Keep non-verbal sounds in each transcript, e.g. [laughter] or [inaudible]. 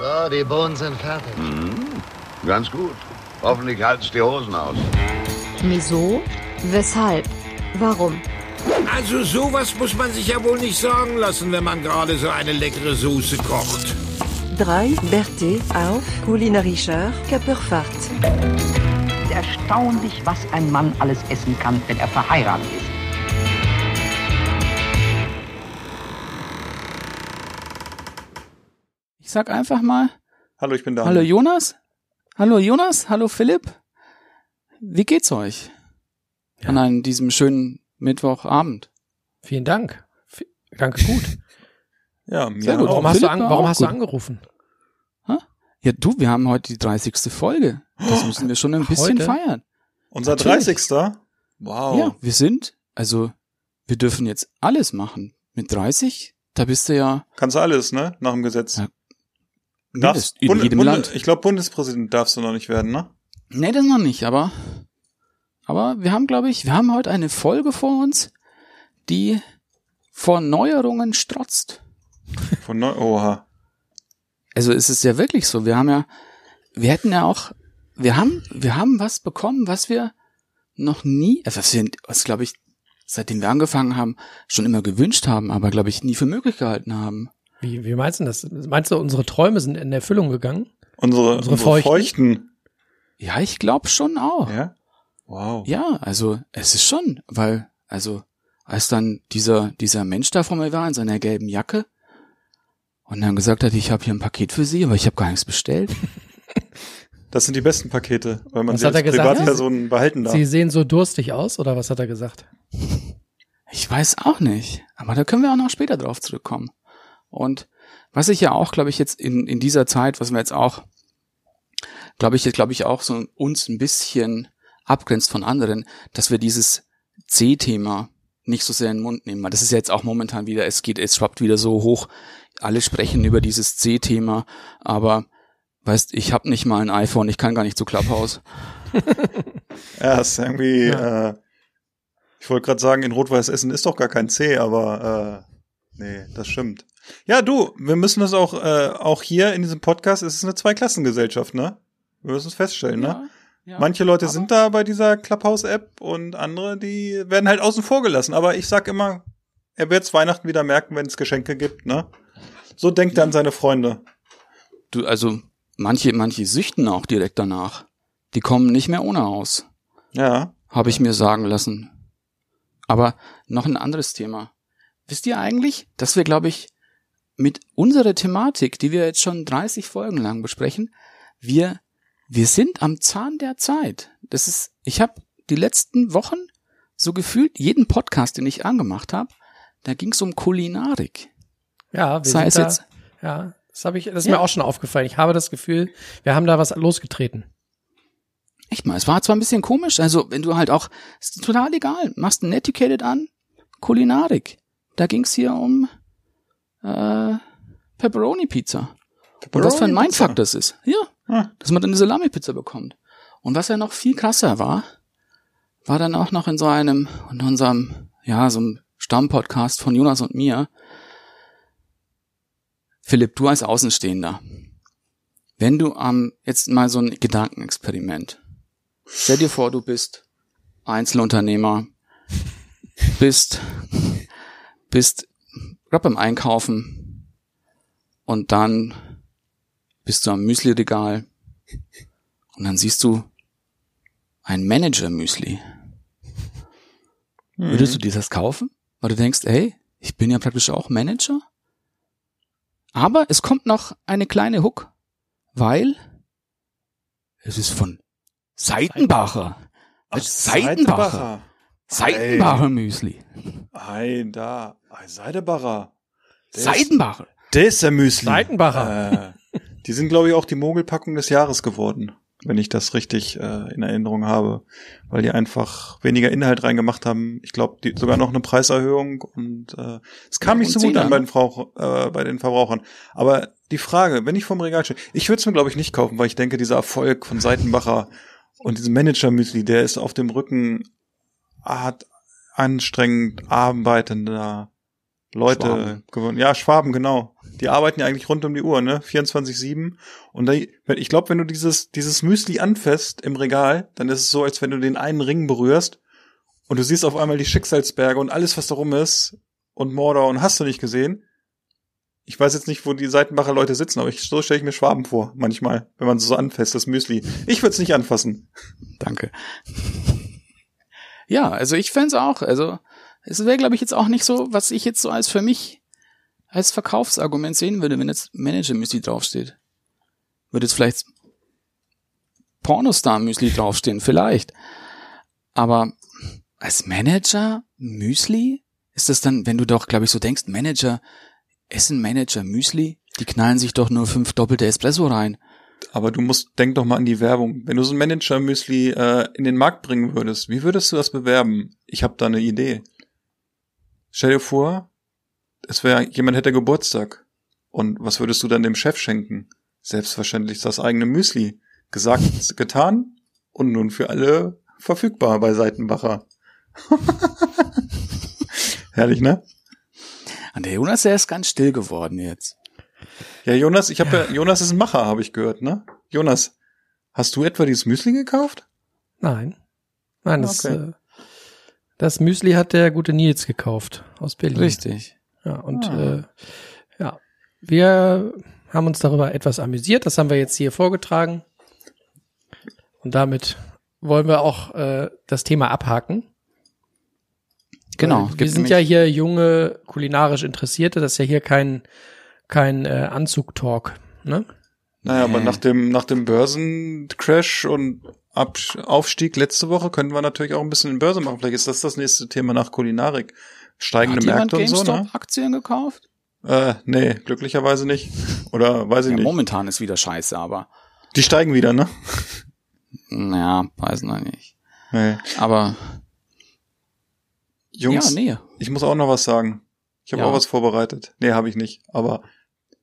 So, die Bohnen sind fertig. Ganz gut. Hoffentlich halt's die Hosen aus. Wieso? Weshalb? Warum? Also sowas muss man sich ja wohl nicht sagen lassen, wenn man gerade so eine leckere Soße kocht. 3. Berthe auf kulinarischer Körperfahrt. Erstaunlich, was ein Mann alles essen kann, wenn er verheiratet ist. Ich sag einfach mal, Hallo, ich bin da. hallo Jonas, hallo Jonas, hallo Philipp. Wie geht's euch? An einem, diesem schönen Mittwochabend. Vielen Dank. V danke, gut. [laughs] Ja, mir Sehr gut. auch. Warum hast, du, an, warum hast du angerufen? Ja, du, wir haben heute die 30. Folge. Das müssen wir schon ein bisschen Heute? feiern. Unser Natürlich. 30. Wow. Ja, wir sind, also, wir dürfen jetzt alles machen. Mit 30, da bist du ja Kannst du alles, ne? Nach dem Gesetz. Ja. Darfst, in Bunde- jedem Bunde- Land. Ich glaube, Bundespräsident darfst du noch nicht werden, ne? Nee, das noch nicht, aber, aber wir haben, glaube ich, wir haben heute eine Folge vor uns, die vor Neuerungen strotzt. Von neu Oha. Also es ist ja wirklich so. Wir haben ja, wir hätten ja auch, wir haben, wir haben was bekommen, was wir noch nie, also was wir, was glaube ich, seitdem wir angefangen haben, schon immer gewünscht haben, aber glaube ich nie für möglich gehalten haben. Wie, wie meinst du das? Meinst du, unsere Träume sind in Erfüllung gegangen? Unsere, Unsere unsere, Feuchten? Feuchten. Ja, ich glaube schon auch. Ja? Wow. Ja, also es ist schon, weil, also als dann dieser, dieser Mensch da vor mir war in seiner gelben Jacke und dann gesagt hat, ich habe hier ein Paket für Sie, aber ich habe gar nichts bestellt. [laughs] Das sind die besten Pakete, weil man Was sie hat als er? Privatperson behalten darf. Sie sehen so durstig aus, oder was hat er gesagt? Ich weiß auch nicht, aber da können wir auch noch später drauf zurückkommen. Und was ich ja auch, glaube ich, jetzt in, in dieser Zeit, was wir jetzt auch, glaube ich, glaube ich auch so uns ein bisschen abgrenzt von anderen, dass wir dieses C-Thema nicht so sehr in den Mund nehmen. Weil das ist ja jetzt auch momentan wieder, es geht, es schwappt wieder so hoch. Alle sprechen über dieses C-Thema, aber weißt, ich habe nicht mal ein iPhone, ich kann gar nicht zu Clubhouse. [laughs] Ja, ist irgendwie, äh, ich wollte gerade sagen, in Rot-Weiß Essen ist doch gar kein C, aber äh, nee, das stimmt. Ja, du, wir müssen das auch, äh, auch hier in diesem Podcast, es ist eine Zweiklassengesellschaft, ne? Wir müssen es feststellen, ne? Ja, Manche Leute aber- sind da bei dieser Clubhouse-App und andere, die werden halt außen vor gelassen. Aber ich sag immer, er wird's Weihnachten wieder merken, wenn es Geschenke gibt, ne? So denkt er an seine Freunde. Du, also manche, manche süchten auch direkt danach. Die kommen nicht mehr ohne aus, Ja. habe ich mir sagen lassen. Aber noch ein anderes Thema. Wisst ihr eigentlich, dass wir, glaube ich, mit unserer Thematik, die wir jetzt schon 30 Folgen lang besprechen, wir, wir sind am Zahn der Zeit. Das ist, ich habe die letzten Wochen so gefühlt, jeden Podcast, den ich angemacht habe, da ging es um Kulinarik. Ja, wir Sei es da, jetzt, ja, das habe ich, das ist Ja. mir auch schon aufgefallen. Ich habe das Gefühl, wir haben da was losgetreten. Echt mal, es war zwar ein bisschen komisch, also wenn du halt auch, ist total egal, machst ein Netiquette an, Kulinarik. Da ging's hier um äh, Pepperoni-Pizza. Und was für ein. Mindfuck das ist. Ja, Ah. dass man dann eine Salami-Pizza bekommt. Und was ja noch viel krasser war, war dann auch noch in so einem, in unserem, ja, so einem Stammpodcast von Jonas und mir. Philipp, du als Außenstehender, wenn du am, jetzt mal so ein Gedankenexperiment. Stell dir vor, du bist Einzelunternehmer, bist, bist gerade beim Einkaufen und dann bist du am Müsli-Regal und dann siehst du ein Manager-Müsli. Würdest du dir das kaufen? Weil du denkst, ey, ich bin ja praktisch auch Manager. Aber es kommt noch eine kleine Hook, weil es ist von Seitenbacher. Das Seitenbacher. Seitenbacher Müsli. Ei, da. Ei, Seidebacher. Der ist- Seidenbacher. Der ist der Müsli. Seitenbacher. Äh, die sind, glaube ich, auch die Mogelpackung des Jahres geworden, wenn ich das richtig äh, in Erinnerung habe. Weil die einfach weniger Inhalt reingemacht haben. Ich glaube, die- sogar noch eine Preiserhöhung und äh, es kam Ja, nicht so gut an bei den, Frau, äh, bei den Verbrauchern. Aber die Frage, wenn ich vom Regal stehe, ich würde es mir, glaube ich, nicht kaufen, weil ich denke, dieser Erfolg von Seitenbacher und diesem Manager-Müsli, der ist auf dem Rücken hart anstrengend arbeitender Leute Schwaben. gewonnen. Ja, Schwaben, genau. Die arbeiten ja eigentlich rund um die Uhr, ne? 24-7. Und da, ich glaube, wenn du dieses, dieses Müsli anfasst im Regal, dann ist es so, als wenn du den einen Ring berührst und du siehst auf einmal die Schicksalsberge und alles, was darum ist und Mordor und hast du nicht gesehen. Ich weiß jetzt nicht, wo die Seitenbacher Leute sitzen, aber ich, so stelle ich mir Schwaben vor, manchmal, wenn man so anfasst, das Müsli. Ich würde es nicht anfassen. Danke. Ja, also ich fände auch. Also es wäre, glaube ich, jetzt auch nicht so, was ich jetzt so als für mich als Verkaufsargument sehen würde, wenn jetzt Manager-Müsli draufsteht. Würde jetzt vielleicht Pornostar-Müsli draufstehen, vielleicht. Aber als Manager Müsli? Ist das dann, wenn du doch, glaube ich, so denkst, Manager, essen Manager Müsli? Die knallen sich doch nur fünf doppelte Espresso rein. Aber du musst, denk doch mal an die Werbung. Wenn du so ein Manager-Müsli äh, in den Markt bringen würdest, wie würdest du das bewerben? Ich habe da eine Idee. Stell dir vor, es wäre jemand hätte Geburtstag. Und was würdest du dann dem Chef schenken? Selbstverständlich das eigene Müsli. Gesagt, [laughs] getan und nun für alle verfügbar bei Seitenbacher. [laughs] Herrlich, ne? Und der Jonas, der ist ganz still geworden jetzt. Ja, Jonas, ich habe ja. Jonas ist ein Macher, habe ich gehört, ne? Jonas, hast du etwa dieses Müsli gekauft? Nein. Nein, das, Okay. äh, das Müsli hat der gute Nils gekauft aus Berlin. Richtig. Ja, und Ah. äh, ja, wir haben uns darüber etwas amüsiert. Das haben wir jetzt hier vorgetragen. Und damit wollen wir auch äh, das Thema abhaken. Genau. Weil Wir sind ja hier junge kulinarisch Interessierte. Das ist ja hier kein kein äh, Anzug-Talk. Ne? Naja, aber nach dem, nach dem Börsencrash und Absch Aufstieg letzte Woche können wir natürlich auch ein bisschen in Börse machen. Vielleicht ist das das nächste Thema nach Kulinarik. Steigende Hat Märkte und so, ne? GameStop-Aktien gekauft? Äh, nee, glücklicherweise nicht. Oder weiß ich Ja, nicht. momentan ist wieder scheiße, aber Die steigen wieder, ne? naja, weiß noch nicht. Nee. Aber Jungs, ja, nee. ich muss auch noch was sagen. Ich habe Ja. auch was vorbereitet. Nee, habe ich nicht. Aber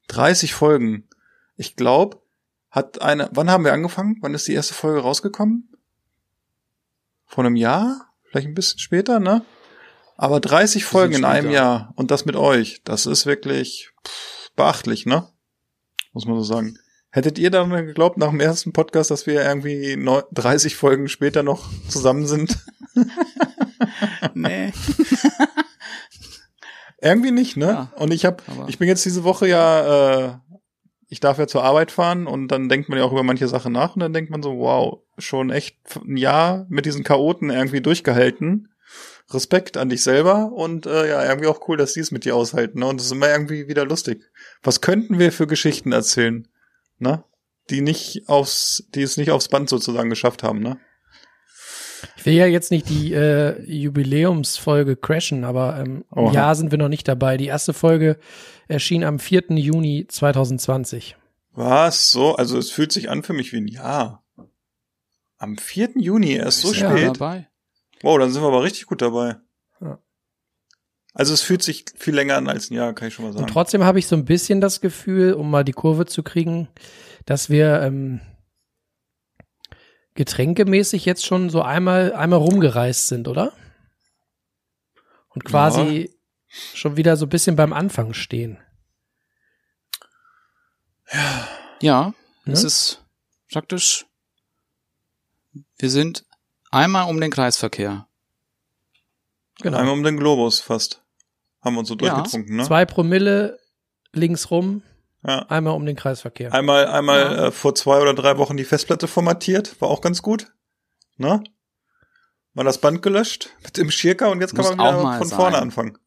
30 Folgen. Ich glaube, hat eine. Wann haben wir angefangen? Wann ist die erste Folge rausgekommen? Vor einem Jahr? Vielleicht ein bisschen später, ne? Aber 30 Folgen in einem. Jahr und das mit euch, das ist wirklich pff, beachtlich, ne? Muss man so sagen. Hättet ihr dann geglaubt nach dem ersten Podcast, dass wir irgendwie neu- 30 Folgen später noch zusammen sind? [laughs] Nee. [laughs] Irgendwie nicht, ne? Ja, und ich habe, ich bin jetzt diese Woche ja, äh, ich darf ja zur Arbeit fahren und dann denkt man ja auch über manche Sachen nach und dann denkt man so, wow, schon echt ein Jahr mit diesen Chaoten irgendwie durchgehalten. Respekt an dich selber und äh, ja, irgendwie auch cool, dass die es mit dir aushalten. Ne? Und es ist immer irgendwie wieder lustig. Was könnten wir für Geschichten erzählen, ne? Die nicht aufs, die es nicht aufs Band sozusagen geschafft haben, ne? Ich will ja jetzt nicht die äh, Jubiläumsfolge crashen, aber ähm, im Oha. Jahr sind wir noch nicht dabei. Die erste Folge erschien am 4. Juni 2020. Was? So? Also es fühlt sich an für mich wie ein Jahr. Am 4. Juni, erst so ja spät. dabei. Wow, dann sind wir aber richtig gut dabei. Ja. Also es fühlt sich viel länger an als ein Jahr, kann ich schon mal Und sagen. trotzdem habe ich so ein bisschen das Gefühl, um mal die Kurve zu kriegen, dass wir ähm, getränkemäßig jetzt schon so einmal, einmal rumgereist sind, oder? Und quasi schon wieder so ein bisschen beim Anfang stehen. Ja, Ne? es ist praktisch, wir sind einmal um den Kreisverkehr. Genau. Einmal um den Globus fast. Haben wir uns so Ja. durchgetrunken, ne? Zwei Promille links rum, Ja. einmal um den Kreisverkehr. Einmal, einmal Ja. äh, vor zwei oder drei Wochen die Festplatte formatiert, war auch ganz gut. Ne? Mal das Band gelöscht mit dem Schirka und jetzt kann Muss man wieder auch mal von vorne sein. anfangen.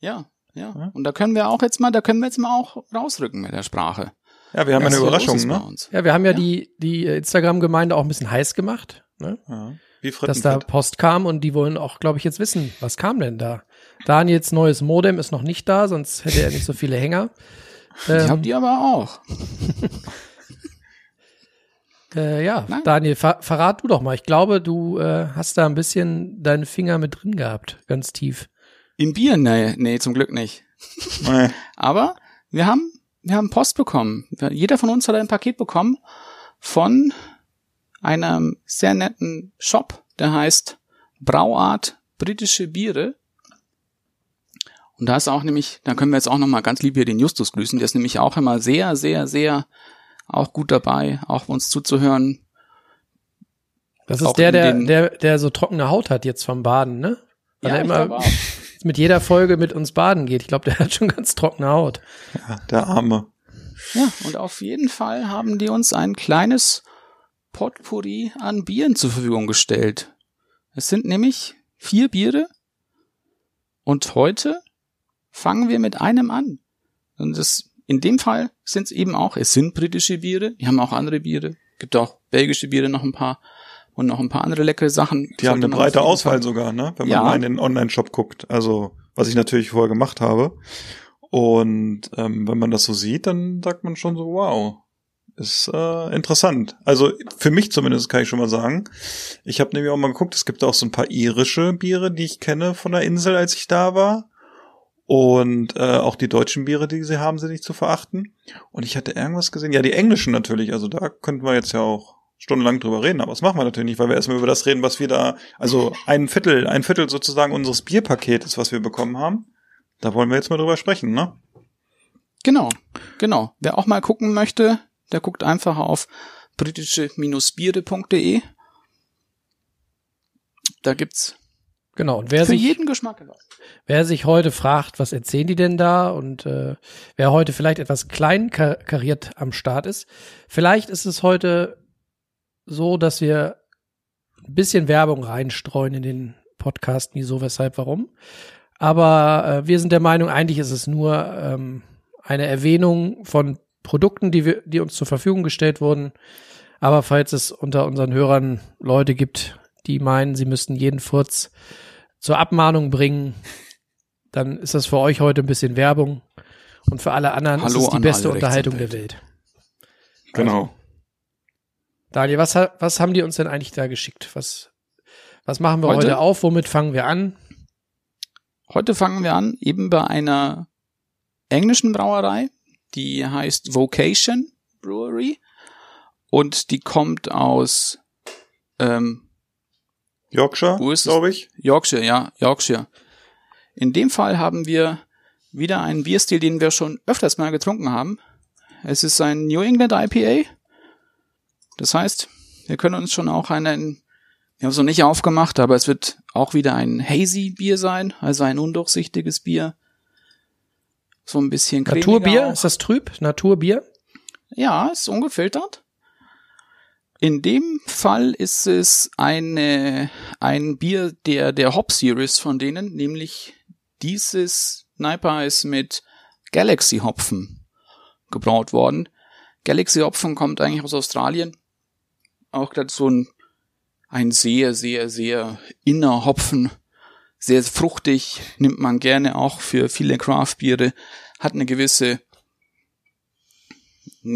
Ja, ja, Ja. Und da können wir auch jetzt mal, da können wir jetzt mal auch rausrücken mit der Sprache. Ja, wir haben Was eine Überraschung, ne? uns. Ja, wir haben ja, Ja. die, die Instagram-Gemeinde auch ein bisschen heiß gemacht, ne? Ja. Wie dass da. Post kam und die wollen auch, glaube ich, jetzt wissen, was kam denn da? Daniels neues Modem ist noch nicht da, sonst hätte er nicht so viele Hänger. Die Ähm, habt ihr aber auch. [laughs] äh, ja, Nein. Daniel, ver verrat du doch mal. Ich glaube, du äh, hast da ein bisschen deine Finger mit drin gehabt, ganz tief. Im Bier? Nee, nee, zum Glück nicht. [laughs] Nee. Aber wir haben, wir haben Post bekommen. Jeder von uns hat ein Paket bekommen von einem sehr netten Shop, der heißt Brauart britische Biere. Und da ist auch nämlich, da können wir jetzt auch nochmal ganz lieb hier den Justus grüßen, der ist nämlich auch immer sehr, sehr, sehr auch gut dabei, auch uns zuzuhören. Das ist Auch der, der, der, der so trockene Haut hat jetzt vom Baden, ne? Weil er ich immer [laughs] mit jeder Folge mit uns baden geht. Ich glaube, der hat schon ganz trockene Haut. Ja, der Arme. Ja, und auf jeden Fall haben die uns ein kleines Potpourri an Bieren zur Verfügung gestellt. Es sind nämlich vier Biere und heute fangen wir mit einem an. Und das, in dem Fall sind es eben auch, es sind britische Biere, wir haben auch andere Biere, gibt auch belgische Biere noch ein paar und noch ein paar andere leckere Sachen. Die haben eine man breite Auswahl sogar, ne? Wenn man Ja. mal in den Online-Shop guckt. Also, was ich natürlich vorher gemacht habe. Und ähm, wenn man das so sieht, dann sagt man schon so, wow, ist äh, interessant. Also für mich zumindest kann ich schon mal sagen. Ich habe nämlich auch mal geguckt, es gibt auch so ein paar irische Biere, die ich kenne von der Insel, als ich da war. Und äh, auch die deutschen Biere, die sie haben, sind nicht zu verachten. Und ich hatte irgendwas gesehen. Ja, die englischen natürlich. Also da könnten wir jetzt ja auch stundenlang drüber reden. Aber das machen wir natürlich nicht, weil wir erstmal über das reden, was wir da, also ein Viertel, ein Viertel sozusagen unseres Bierpaketes, was wir bekommen haben. Da wollen wir jetzt mal drüber sprechen, ne? Genau, genau. Wer auch mal gucken möchte, der guckt einfach auf britische-biere.de. Da gibt's Genau. Und wer für sich, jeden Geschmack wer sich heute fragt, was erzählen die denn da und äh, wer heute vielleicht etwas klein kar kariert am Start ist, vielleicht ist es heute so, dass wir ein bisschen Werbung reinstreuen in den Podcast, wieso, weshalb, warum. Aber äh, wir sind der Meinung, eigentlich ist es nur ähm, eine Erwähnung von Produkten, die, wir, die uns zur Verfügung gestellt wurden. Aber falls es unter unseren Hörern Leute gibt, die meinen, sie müssten jeden Furz zur Abmahnung bringen, dann ist das für euch heute ein bisschen Werbung. Und für alle anderen Hallo ist es die an beste Unterhaltung der. Welt. Genau. Daniel, was, was haben die uns denn eigentlich da geschickt? Was, was machen wir heute? Heute? auf? Womit fangen wir an? Heute fangen wir an, eben bei einer englischen Brauerei, die heißt Vocation Brewery und die kommt aus ähm, Yorkshire, glaube ich. Yorkshire, ja, Yorkshire. In dem Fall haben wir wieder einen Bierstil, den wir schon öfters mal getrunken haben. Es ist ein New England IPA. Das heißt, wir können uns schon auch einen, wir haben es noch nicht aufgemacht, aber es wird auch wieder ein Hazy Bier sein, also ein undurchsichtiges Bier. So ein bisschen Naturbier? auch. Ist das trüb? Naturbier? Ja, ist ungefiltert. In dem Fall ist es eine, ein Bier der, der Hop Series von denen, nämlich dieses Sniper ist mit Galaxy Hopfen gebraut worden. Galaxy Hopfen kommt eigentlich aus Australien. Auch gerade so ein, ein sehr, sehr, sehr inner Hopfen. Sehr fruchtig, nimmt man gerne auch für viele Craft-Biere. Hat eine gewisse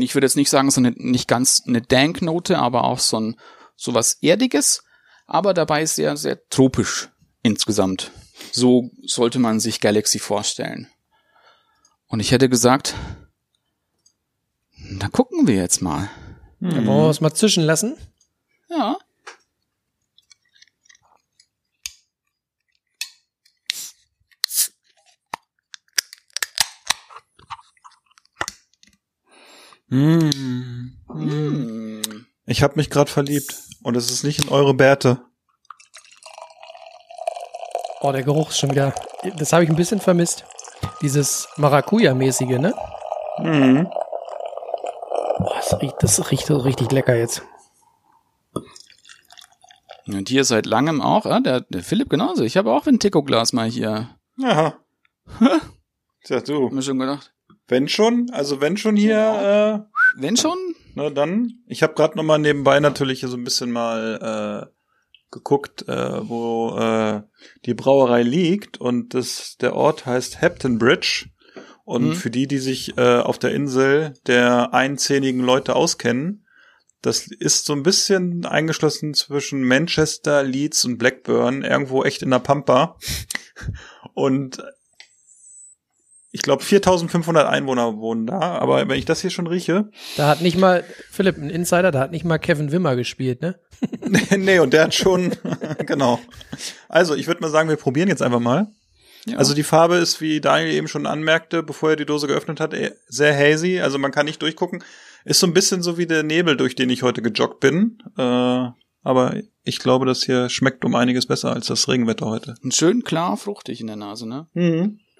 ich würde jetzt nicht sagen, so eine, nicht ganz eine Danknote, aber auch so ein, so was Erdiges, aber dabei sehr, sehr tropisch insgesamt. So sollte man sich Galaxy vorstellen. Und ich hätte gesagt, da gucken wir jetzt mal. Da wollen wir es mal zwischen lassen. Ja. Mm. Hm. Ich habe mich gerade verliebt und es ist nicht in eure Bärte. Oh, der Geruch ist schon wieder. Das habe ich ein bisschen vermisst. Dieses Maracuja-mäßige, ne? Mhm. Oh, das riecht, das riecht so richtig lecker jetzt. Und hier seit langem auch, ja, der, der Philipp genauso. Ich habe auch ein Tico-Glas mal hier. Aha. Tja, Hab du. mir schon gedacht. Wenn schon, also wenn schon hier, Wenn schon, äh, na dann. Ich habe gerade noch mal nebenbei natürlich so ein bisschen mal äh, geguckt, äh, wo äh, die Brauerei liegt und das der Ort heißt Hampton Bridge. Und Mhm. für die, die sich äh, auf der Insel der einzähnigen Leute auskennen, das ist so ein bisschen eingeschlossen zwischen Manchester, Leeds und Blackburn, irgendwo echt in der Pampa. [laughs] Und ich glaube 4500 Einwohner wohnen da, aber wenn ich das hier schon rieche, Da hat nicht mal, Philipp, ein Insider, da hat nicht mal Kevin Wimmer gespielt, ne? nee, [laughs] nee, und der hat schon, [laughs] genau. Also, ich würde mal sagen, wir probieren jetzt einfach mal. Ja. Also die Farbe ist, wie Daniel eben schon anmerkte, bevor er die Dose geöffnet hat, eh- sehr hazy. Also man kann nicht durchgucken. Ist so ein bisschen so wie der Nebel, durch den ich heute gejoggt bin. Äh, aber ich glaube, das hier schmeckt um einiges besser als das Regenwetter heute. Und schön klar fruchtig in der Nase, ne?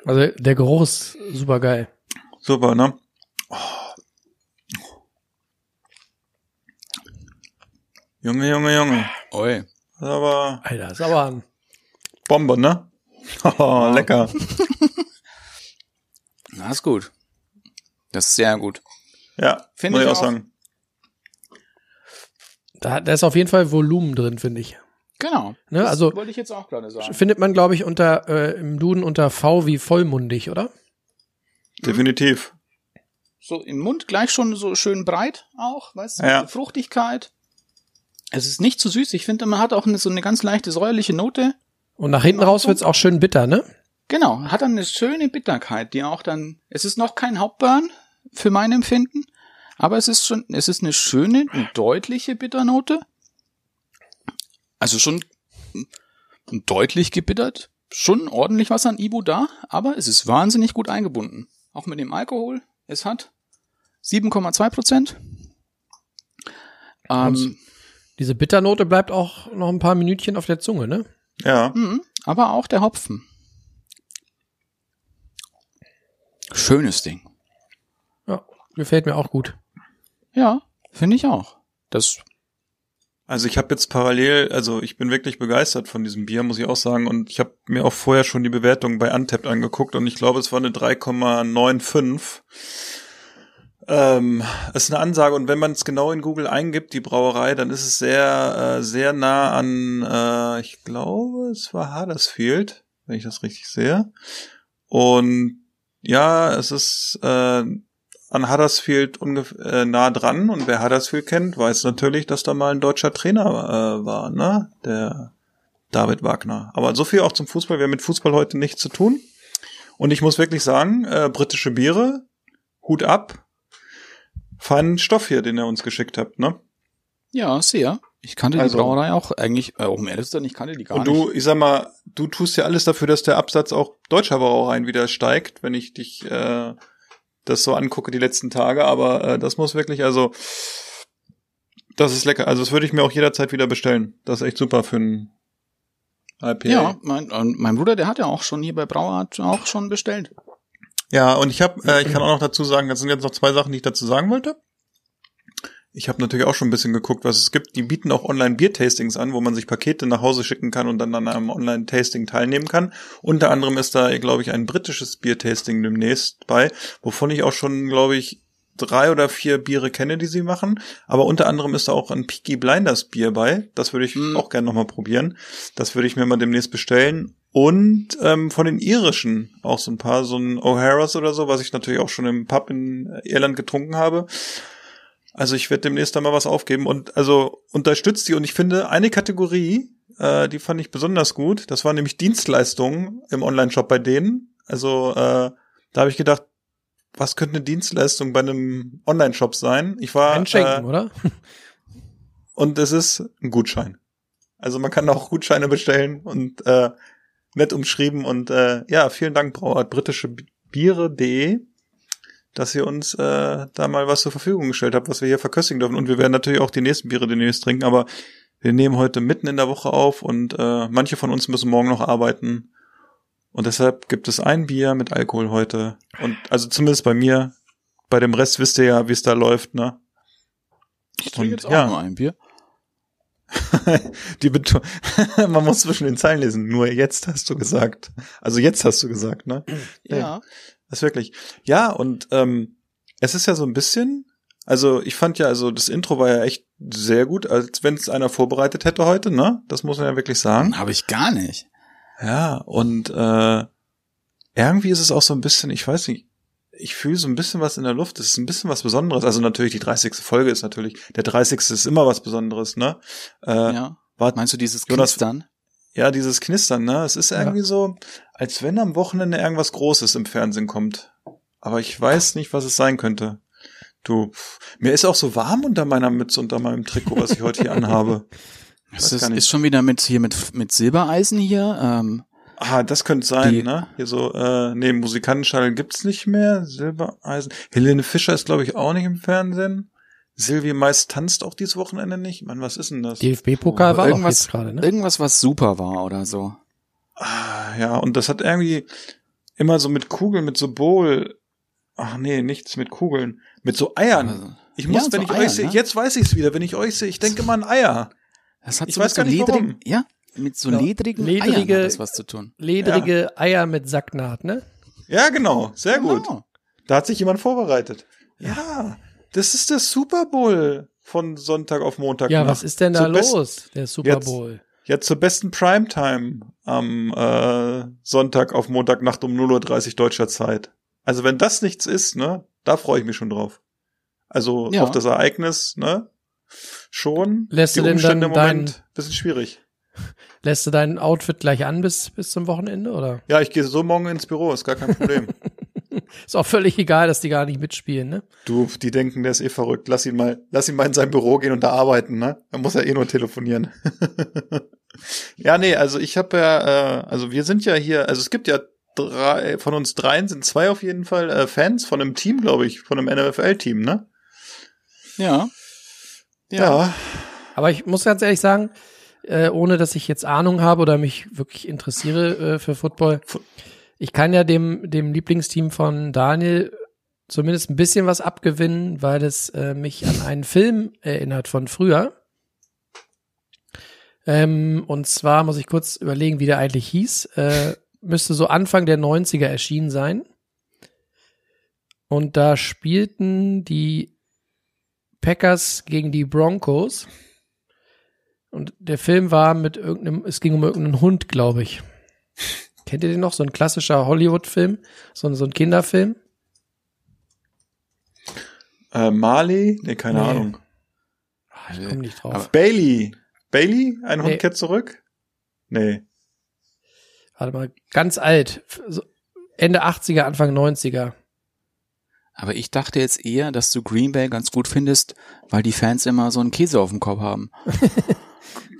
Also der Geruch ist super geil. Super, ne? Oh. Junge, Junge, Junge. Oi. Das ist aber Alter, ist aber ein Bombe, ne? [laughs] Oh, lecker. [laughs] Na, ist gut. Das ist sehr gut. Ja, Finde muss ich ich auch. sagen. Da, da ist auf jeden Fall Volumen drin, finde ich. Genau. Ne, Das also- wollte ich jetzt auch gerade sagen. Findet man, glaube ich, unter äh, im Duden unter V wie vollmundig, oder? Definitiv. So im Mund gleich schon so schön breit auch, weißt du? Ja. Fruchtigkeit. Es ist nicht zu süß. Ich finde, man hat auch eine, so eine ganz leichte säuerliche Note. Und nach hinten raus wird's auch schön bitter, ne? Genau, hat dann eine schöne Bitterkeit, die auch dann, es ist noch kein Hauptburn für mein Empfinden, aber es ist schon, es ist eine schöne, eine deutliche Bitternote. Also schon deutlich gebittert, schon ordentlich was an Ibu da, aber es ist wahnsinnig gut eingebunden. Auch mit dem Alkohol. Es hat 7,2 Prozent. Ähm, Diese Bitternote bleibt auch noch ein paar Minütchen auf der Zunge, ne? Ja. Mhm, aber auch der Hopfen. Schönes Ding. Ja, gefällt mir auch gut. Ja, finde ich auch. Das, Also ich habe jetzt parallel, also ich bin wirklich begeistert von diesem Bier, muss ich auch sagen. Und ich habe mir auch vorher schon die Bewertung bei Untapped angeguckt und ich glaube, es war eine 3,95. Ähm, ist eine Ansage und wenn man es genau in Google eingibt, die Brauerei, dann ist es sehr, äh, sehr nah an, äh, ich glaube, es war Huddersfield, wenn ich das richtig sehe. Und ja, es ist äh, an Huddersfield ungefähr äh, nah dran und wer Huddersfield kennt, weiß natürlich, dass da mal ein deutscher Trainer äh, war, ne? Der David Wagner. Aber so viel auch zum Fußball. Wir haben mit Fußball heute nichts zu tun. Und ich muss wirklich sagen, äh, britische Biere, Hut ab. Feinen Stoff hier, den ihr uns geschickt habt, ne? ja, sehr. Ich kannte Also- die Brauerei auch eigentlich, äh, um ehrlich zu sein, ich kannte die gar Und nicht. du, ich sag mal, du tust ja alles dafür, dass der Absatz auch deutscher Brauereien wieder steigt, wenn ich dich äh, das so angucke die letzten Tage. Aber äh, das muss wirklich, also das ist lecker. Also das würde ich mir auch jederzeit wieder bestellen. Das ist echt super für ein IPA. Ja, mein, und mein Bruder, der hat ja auch schon hier bei Brauart auch schon bestellt. Ja, und ich habe, äh, ich kann auch noch dazu sagen, das sind jetzt noch zwei Sachen, die ich dazu sagen wollte. Ich habe natürlich auch schon ein bisschen geguckt, was es gibt. Die bieten auch Online-Bier-Tastings an, wo man sich Pakete nach Hause schicken kann und dann an einem Online-Tasting teilnehmen kann. Unter anderem ist da, glaube ich, ein britisches Bier-Tasting demnächst bei, wovon ich auch schon, glaube ich, drei oder vier Biere kenne, die sie machen. Aber unter anderem ist da auch ein Peaky Blinders Bier bei. Das würde ich Mm. auch gerne nochmal probieren. Das würde ich mir mal demnächst bestellen. Und ähm, von den irischen auch so ein paar, so ein O'Hara's oder so, was ich natürlich auch schon im Pub in Irland getrunken habe. Also ich werde demnächst da mal was aufgeben und also unterstützt die und ich finde eine Kategorie, äh, die fand ich besonders gut. Das war nämlich Dienstleistungen im Online-Shop bei denen. Also äh, da habe ich gedacht, was könnte eine Dienstleistung bei einem Online-Shop sein? Ich war Einschenken, äh, oder? [laughs] und es ist ein Gutschein. Also man kann auch Gutscheine bestellen und äh, nett umschrieben und äh, ja, vielen Dank Brauart britische Biere.de, dass ihr uns äh, da mal was zur Verfügung gestellt habt, was wir hier verköstigen dürfen und wir werden natürlich auch die nächsten Biere demnächst trinken, aber wir nehmen heute mitten in der Woche auf und äh, manche von uns müssen morgen noch arbeiten und deshalb gibt es ein Bier mit Alkohol heute und also zumindest bei mir, bei dem Rest wisst ihr ja, wie es da läuft, ne? Ich trinke jetzt auch ja. nur ein Bier. [laughs] Die Beton [laughs] Man muss zwischen den Zeilen lesen. Nur jetzt hast du gesagt. Also jetzt hast du gesagt, ne? Ja. Das ist wirklich. Ja, und ähm, es ist ja so ein bisschen. Also ich fand ja, also das Intro war ja echt sehr gut, als wenn es einer vorbereitet hätte heute, ne? Das muss man ja wirklich sagen. Habe ich gar nicht. Ja, und äh, irgendwie ist es auch so ein bisschen, ich weiß nicht, ich fühle so ein bisschen was in der Luft. Es ist ein bisschen was Besonderes. Also natürlich, die 30. Folge ist natürlich, der 30. ist immer was Besonderes, ne? Äh, ja. war- Meinst du dieses Jonas- Knistern? Ja, dieses Knistern, ne? Es ist irgendwie so, als wenn am Wochenende irgendwas Großes im Fernsehen kommt. Aber ich weiß nicht, was es sein könnte. Du, pff, mir ist auch so warm unter meiner Mütze, unter meinem Trikot, was ich heute hier anhabe. [laughs] Das ist, ist schon wieder mit hier mit mit Silbereisen hier. Ähm, Ah, das könnte sein, Die- ne? Hier so, äh, nee, Musikantenstadel gibt's nicht mehr. Silbereisen. Helene Fischer ist, glaube ich, auch nicht im Fernsehen. Silvie Mais tanzt auch dieses Wochenende nicht. Mann, was ist denn das? DFB-Pokal war auch irgendwas, jetzt gerade, ne? irgendwas, was super war oder so. Ah, ja, und das hat irgendwie immer so mit Kugeln, mit so Bowl. Ach nee, nichts mit Kugeln. Mit so Eiern. Also, Ich muss, Ja, wenn so ich Eier, euch sehe, ne? jetzt weiß ich's wieder, wenn ich euch sehe, ich denke immer an Eier. Das hat Ich so weiß mit gar so nicht, ledrigen, warum. ja, mit so Ja, ledrigen ledrige- Eiern hat das was zu tun. Ledrige Eier mit Sacknaht, ne? Ja, genau, sehr gut. Genau. Da hat sich jemand vorbereitet. Ja, das ist der Super Bowl von Sonntag auf Montag. Ja, Nacht. was ist denn da Zur los? Der Super Jetzt- Bowl. Ja, zur besten Primetime am äh, Sonntag auf Montagnacht um 0.30 Uhr deutscher Zeit. Also wenn das nichts ist, ne, da freue ich mich schon drauf. Also Ja. auf das Ereignis, ne, schon. Lässt Die du denn Umstände dann im Moment dein- bisschen schwierig. Lässt du dein Outfit gleich an bis, bis zum Wochenende, oder? Ja, ich gehe so morgen ins Büro, ist gar kein Problem. [laughs] [laughs] Ist auch völlig egal, dass die gar nicht mitspielen, ne? du, die denken, der ist eh verrückt. Lass ihn mal, lass ihn mal in sein Büro gehen und da arbeiten, ne? Er muss ja eh nur telefonieren. [laughs] ja, nee, also ich habe ja, äh, also wir sind ja hier, also es gibt ja drei, von uns dreien sind zwei auf jeden Fall äh, Fans von einem Team, glaube ich, von einem NFL-Team, ne? Ja. Ja. Aber ich muss ganz ehrlich sagen, äh, ohne dass ich jetzt Ahnung habe oder mich wirklich interessiere äh, für Football, Fu- ich kann ja dem, dem Lieblingsteam von Daniel zumindest ein bisschen was abgewinnen, weil es äh, mich an einen Film erinnert von früher. Ähm, und zwar muss ich kurz überlegen, wie der eigentlich hieß. Äh, müsste so Anfang der 90er erschienen sein. Und da spielten die Packers gegen die Broncos. Und der Film war mit irgendeinem, es ging um irgendeinen Hund, glaube ich. Kennt ihr den noch? So ein klassischer Hollywood-Film? So, ein- so ein Kinderfilm? Äh, Marley? Nee, keine Nee. Ahnung. Ah, ich komme nicht drauf. Aber- Bailey. Bailey? Ein Hund Nee. kehrt zurück? Nee. Warte mal, ganz alt. Ende 80er, Anfang 90er. Aber ich dachte jetzt eher, dass du Green Bay ganz gut findest, weil die Fans immer so einen Käse auf dem Kopf haben. [laughs]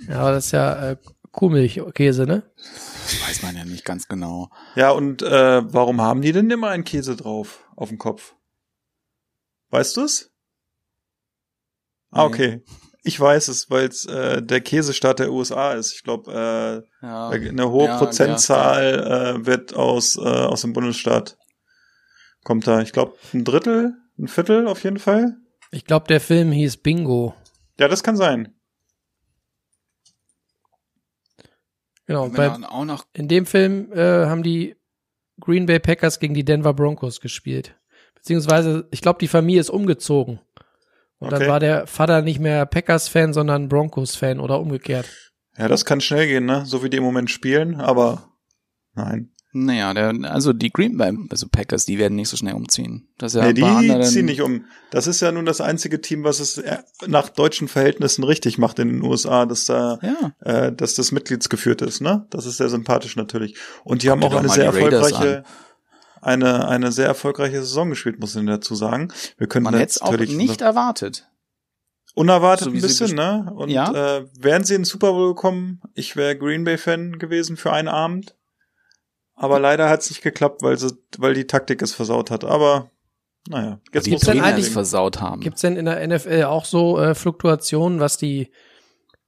Ja, aber das ist ja äh, Kuhmilchkäse, ne? Das weiß man ja nicht ganz genau. Ja, und äh, warum haben die denn immer einen Käse drauf auf dem Kopf? Weißt du's? Ah, Nee. okay. Ich weiß es, weil es äh, der Käsestaat der USA ist. Ich glaube, äh, Ja, eine hohe ja, Prozentzahl äh, wird aus äh, aus dem Bundesstaat kommt da. Ich glaube, ein Drittel, ein Viertel auf jeden Fall. Ich glaube, der Film hieß Bingo. Ja, das kann sein. Genau. Bei, dann auch noch in dem Film äh, haben die Green Bay Packers gegen die Denver Broncos gespielt. Beziehungsweise, ich glaube, die Familie ist umgezogen. Und dann Okay. war der Vater nicht mehr Packers-Fan, sondern Broncos-Fan oder umgekehrt. Ja, das kann schnell gehen, ne? So wie die im Moment spielen, aber nein. Naja, der, also die Green Bay, also Packers, die werden nicht so schnell umziehen. Das ist ja nee, die anderen, ziehen nicht um. Das ist ja nun das einzige Team, was es äh, nach deutschen Verhältnissen richtig macht in den USA, dass da, Ja, äh, dass das mitgliedsgeführt ist, ne? Das ist sehr sympathisch natürlich. Und die haben auch eine sehr erfolgreiche, eine, eine sehr erfolgreiche Saison gespielt, muss ich dazu sagen. Wir können man jetzt auch nicht erwartet. unerwartet so ein bisschen, ne? Und Ja. äh, wären sie in den Super Bowl gekommen, ich wäre Green Bay Fan gewesen für einen Abend. Aber leider hat es nicht geklappt, weil sie, weil die Taktik es versaut hat. Aber naja, jetzt die muss Gibt's denn Trainer eigentlich- es versaut haben. Gibt's denn in der NFL auch so äh, Fluktuationen, was die,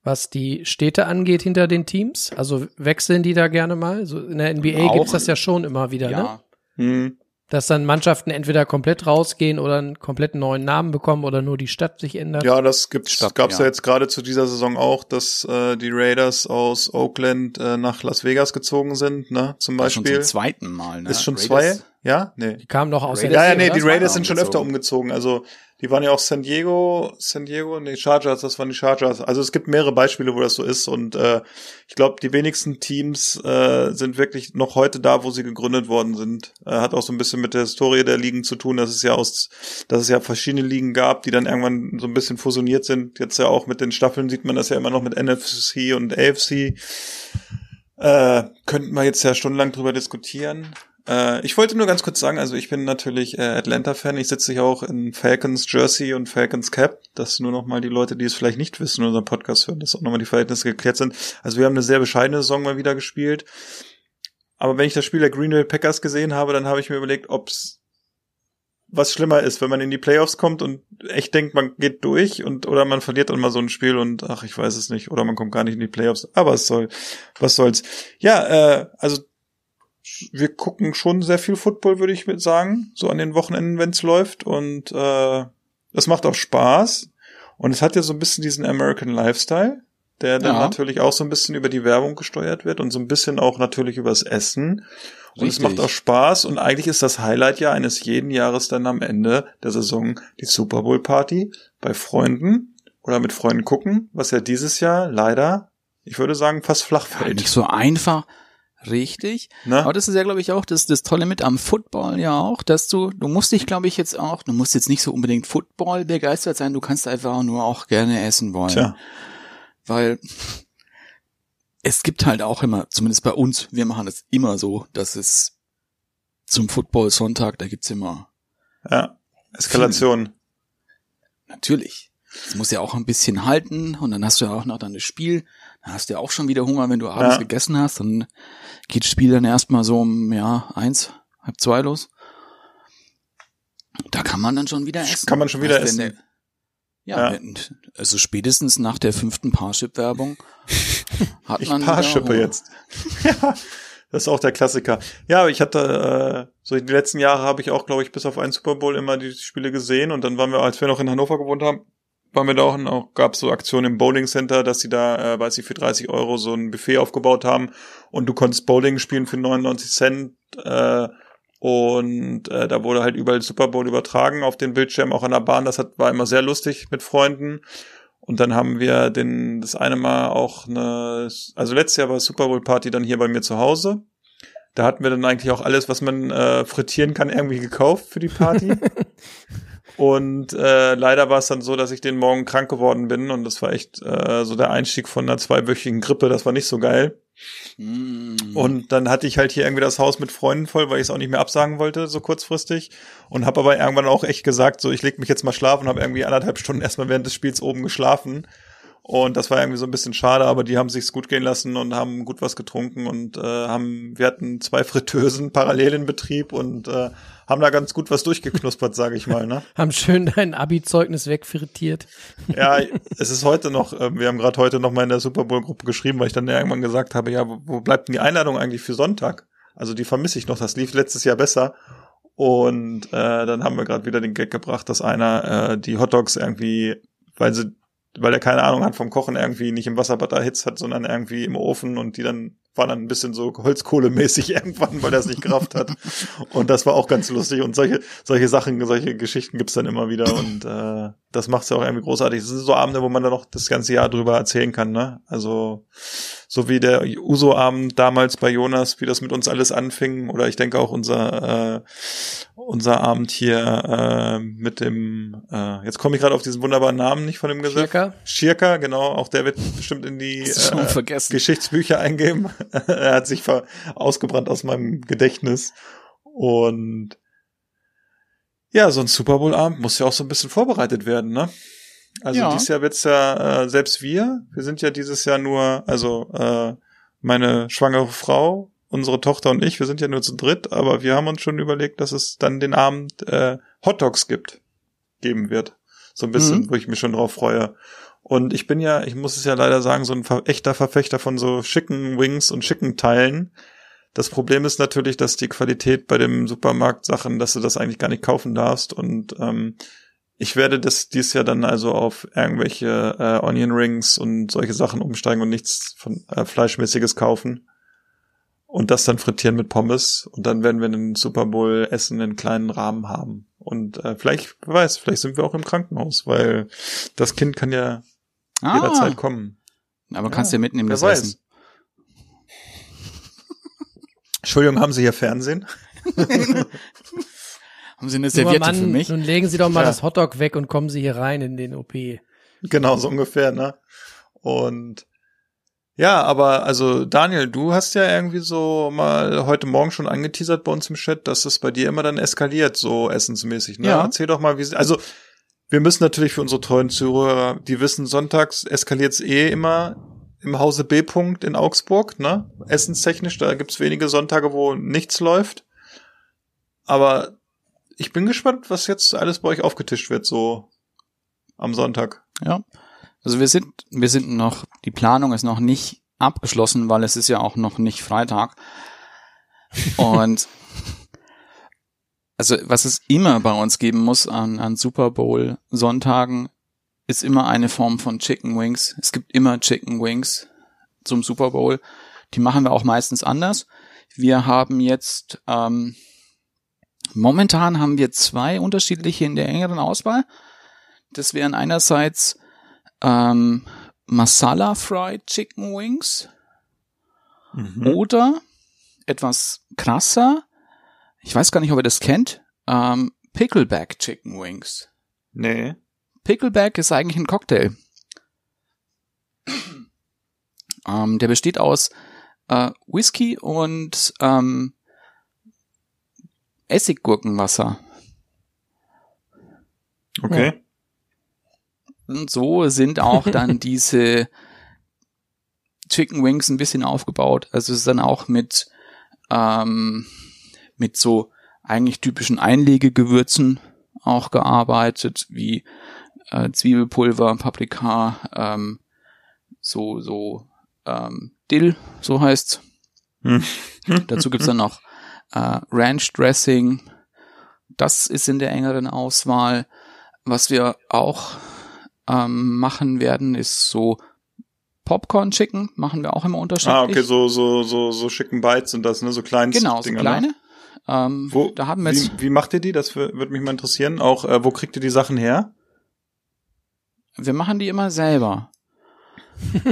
was die Städte angeht hinter den Teams? Also wechseln die da gerne mal? So in der NBA Auch. gibt's das ja schon immer wieder, ne? ja, Hm. Dass dann Mannschaften entweder komplett rausgehen oder einen komplett neuen Namen bekommen oder nur die Stadt sich ändert. Ja, das gibt's, Stopp, gab's ja. ja. jetzt gerade zu dieser Saison auch, dass äh, die Raiders aus Oakland äh, nach Las Vegas gezogen sind, ne? Zum das ist schon Beispiel. zum zweiten Mal. Ne? ist schon Raiders- zwei? Ja? Nee. Die kamen doch aus Raiders- Ja, ja, nee, die Raiders sind schon öfter umgezogen. umgezogen. Also die waren ja auch San Diego, San Diego, nee, Chargers, das waren die Chargers. Also es gibt mehrere Beispiele, wo das so ist. Und äh, ich glaube, die wenigsten Teams äh, sind wirklich noch heute da, wo sie gegründet worden sind. Äh, hat auch so ein bisschen mit der Historie der Ligen zu tun, dass es ja aus, dass es ja verschiedene Ligen gab, die dann irgendwann so ein bisschen fusioniert sind. Jetzt ja auch mit den Staffeln sieht man das ja immer noch mit NFC und AFC. Äh, könnten wir jetzt ja stundenlang drüber diskutieren. Äh, ich wollte nur ganz kurz sagen, also ich bin natürlich äh, Atlanta-Fan. Ich sitze hier auch in Falcons Jersey und Falcons Cap. Das nur noch mal die Leute, die es vielleicht nicht wissen, unseren Podcast hören, dass auch nochmal die Verhältnisse geklärt sind. Also wir haben eine sehr bescheidene Saison mal wieder gespielt. Aber wenn ich das Spiel der Green Packers gesehen habe, dann habe ich mir überlegt, ob's was schlimmer ist, wenn man in die Playoffs kommt und echt denkt, man geht durch und oder man verliert dann mal so ein Spiel und ach, ich weiß es nicht, oder man kommt gar nicht in die Playoffs. Aber es soll, was soll's. Ja, äh, also wir gucken schon sehr viel Football, würde ich mit sagen, so an den Wochenenden, wenn's läuft und äh, das macht auch Spaß und es hat ja so ein bisschen diesen American Lifestyle, der dann Ja. natürlich auch so ein bisschen über die Werbung gesteuert wird und so ein bisschen auch natürlich übers Essen. Und es Richtig. macht auch Spaß und eigentlich ist das Highlight ja eines jeden Jahres dann am Ende der Saison die Super Bowl Party bei Freunden oder mit Freunden gucken, was ja dieses Jahr leider, ich würde sagen, fast flach Ja, fällt. nicht so einfach. Richtig. ne? Aber das ist ja, glaube ich, auch das, das Tolle mit am Football ja auch, dass du, du musst dich, glaube ich, jetzt auch, du musst jetzt nicht so unbedingt Football begeistert sein, du kannst einfach nur auch gerne essen wollen. Tja, Weil es gibt halt auch immer, zumindest bei uns, wir machen es immer so, dass es zum Football Sonntag, da gibt's immer, ja. Eskalation. natürlich. Es muss ja auch ein bisschen halten und dann hast du ja auch noch dann das Spiel. Hast du ja auch schon wieder Hunger, wenn du abends Ja. gegessen hast. Dann geht das Spiel dann erstmal so um, ja, eins, halb zwei los. Da kann man dann schon wieder essen. Kann man schon wieder essen. der- Ja, Ja. wenn- also spätestens nach der fünften Parship-Werbung [laughs] hat Ich man Paarschippe Hunger. jetzt. [laughs] ja, das ist auch der Klassiker. Ja, ich hatte, äh, so die letzten Jahre habe ich auch, glaube ich, bis auf einen Super Bowl immer die Spiele gesehen und dann waren wir, als wir noch in Hannover gewohnt haben, waren wir da auch, auch gab es so Aktionen im Bowling Center, dass sie da, äh, weiß ich, für 30 Euro so ein Buffet aufgebaut haben und du konntest Bowling spielen für 99 Cent äh, und äh, da wurde halt überall Super Bowl übertragen auf den Bildschirm, auch an der Bahn. Das hat, war immer sehr lustig mit Freunden. Und dann haben wir den, das eine Mal auch eine, also letztes Jahr war Super Bowl Party dann hier bei mir zu Hause. Da hatten wir dann eigentlich auch alles, was man äh, frittieren kann, irgendwie gekauft für die Party. [laughs] und äh, leider war es dann so, dass ich den Morgen krank geworden bin und das war echt äh, so der Einstieg von einer zweiwöchigen Grippe. Das war nicht so geil. Mm. Und dann hatte ich halt hier irgendwie das Haus mit Freunden voll, weil ich es auch nicht mehr absagen wollte, so kurzfristig. Und habe aber irgendwann auch echt gesagt, so ich leg mich jetzt mal schlafen, habe irgendwie anderthalb Stunden erstmal während des Spiels oben geschlafen. Und das war irgendwie so ein bisschen schade, aber die haben sich's gut gehen lassen und haben gut was getrunken und äh, haben, wir hatten zwei Fritteusen parallel in Betrieb und äh, haben da ganz gut was durchgeknuspert, sage ich mal. Ne? [laughs] Haben schön dein Abi-Zeugnis wegfrittiert. Ja, [laughs] es ist heute noch, äh, wir haben gerade heute noch mal in der Super Bowl-Gruppe geschrieben, weil ich dann irgendwann gesagt habe, ja, wo, wo bleibt denn die Einladung eigentlich für Sonntag? Also die vermisse ich noch, das lief letztes Jahr besser. Und äh, dann haben wir gerade wieder den Gag gebracht, dass einer äh, die Hotdogs irgendwie, weil sie, weil er keine Ahnung hat vom Kochen, irgendwie nicht im Wasserbad erhitzt hat, sondern irgendwie im Ofen und die dann waren dann ein bisschen so Holzkohlemäßig [laughs] irgendwann, weil er es nicht gerafft hat. Und das war auch ganz lustig. Und solche, solche Sachen, solche Geschichten gibt's dann immer wieder. Und äh, das macht's ja auch irgendwie großartig. Das sind so Abende, wo man dann noch das ganze Jahr drüber erzählen kann, ne? Also so wie der Uso-Abend damals bei Jonas, wie das mit uns alles anfing. Oder ich denke auch unser, äh, unser Abend hier äh, mit dem, äh, jetzt komme ich gerade auf diesen wunderbaren Namen nicht von dem gesagt. Schirka? Schirka, genau, auch der wird bestimmt in die [laughs] äh. Geschichtsbücher eingeben. [laughs] er hat sich ausgebrannt aus meinem Gedächtnis. Und ja, so ein Super Bowl-Abend muss ja auch so ein bisschen vorbereitet werden, ne? Also Ja. dieses Jahr wird's ja, äh, selbst wir, wir sind ja dieses Jahr nur, also äh, meine schwangere Frau, unsere Tochter und ich, wir sind ja nur zu dritt, aber wir haben uns schon überlegt, dass es dann den Abend äh, Hot Dogs gibt, geben wird. So ein bisschen, Mhm. wo ich mich schon drauf freue. Und ich bin ja, ich muss es ja leider sagen, so ein echter Verfechter von so schicken Wings und schicken Teilen. Das Problem ist natürlich, dass die Qualität bei dem Supermarkt-Sachen, dass du das eigentlich gar nicht kaufen darfst. Und ähm, ich werde das dies Jahr dann also auf irgendwelche äh, Onion Rings und solche Sachen umsteigen und nichts von äh, Fleischmäßiges kaufen. Und das dann frittieren mit Pommes. Und dann werden wir einen Super Bowl Essen in kleinen Rahmen haben. Und äh, vielleicht, wer weiß, vielleicht sind wir auch im Krankenhaus, weil das Kind kann ja Ah, jederzeit kommen. aber kannst ja mitnehmen, das weiß. Essen. Entschuldigung, haben Sie hier Fernsehen? [laughs] Haben Sie eine Serviette Mann, für mich? Nun legen Sie doch mal Ja. das Hotdog weg und kommen Sie hier rein in den OP. Genau, so ungefähr, ne? Und ja, aber also Daniel, du hast ja irgendwie so mal heute Morgen schon angeteasert bei uns im Chat, dass es bei dir immer dann eskaliert, so essensmäßig, ne? Ja. Erzähl doch mal, wie also wir müssen natürlich für unsere treuen Zuhörer, die wissen, sonntags eskaliert's eh immer im Hause B. -Punkt in Augsburg, ne? Essenstechnisch, da gibt's wenige Sonntage, wo nichts läuft. Aber ich bin gespannt, was jetzt alles bei euch aufgetischt wird, so am Sonntag. Ja. Also wir sind, wir sind noch, die Planung ist noch nicht abgeschlossen, weil es ist ja auch noch nicht Freitag. Und [laughs] also was es immer bei uns geben muss an, an Super Bowl Sonntagen, ist immer eine Form von Chicken Wings. Es gibt immer Chicken Wings zum Super Bowl. Die machen wir auch meistens anders. Wir haben jetzt ähm, momentan haben wir zwei unterschiedliche in der engeren Auswahl. Das wären einerseits ähm, Masala Fried Chicken Wings Mhm. oder etwas krasser. Ich weiß gar nicht, ob ihr das kennt. Ähm, Pickleback Chicken Wings. Nee. Pickleback ist eigentlich ein Cocktail. [clears throat] ähm, der besteht aus äh, Whisky und ähm, Essiggurkenwasser. Okay. Und so sind auch dann [laughs] diese Chicken Wings ein bisschen aufgebaut. Also es ist dann auch mit, ähm, mit so eigentlich typischen Einlegegewürzen auch gearbeitet, wie äh, Zwiebelpulver, Paprika, ähm, so, so ähm, Dill, so heißt's. Hm. Dazu gibt's dann [laughs] noch äh, Ranch Dressing. Das ist in der engeren Auswahl. Was wir auch ähm, machen werden, ist so Popcorn Chicken. Machen wir auch immer unterschiedlich. Ah, okay, so, so, so, so schicken Bites sind das, ne? So kleine Genau, so Dinger, kleine. Ne? Ähm, Wo, da haben wir jetzt, wie, wie macht ihr die? Das wür- würde mich mal interessieren. Auch, äh, wo kriegt ihr die Sachen her? Wir machen die immer selber.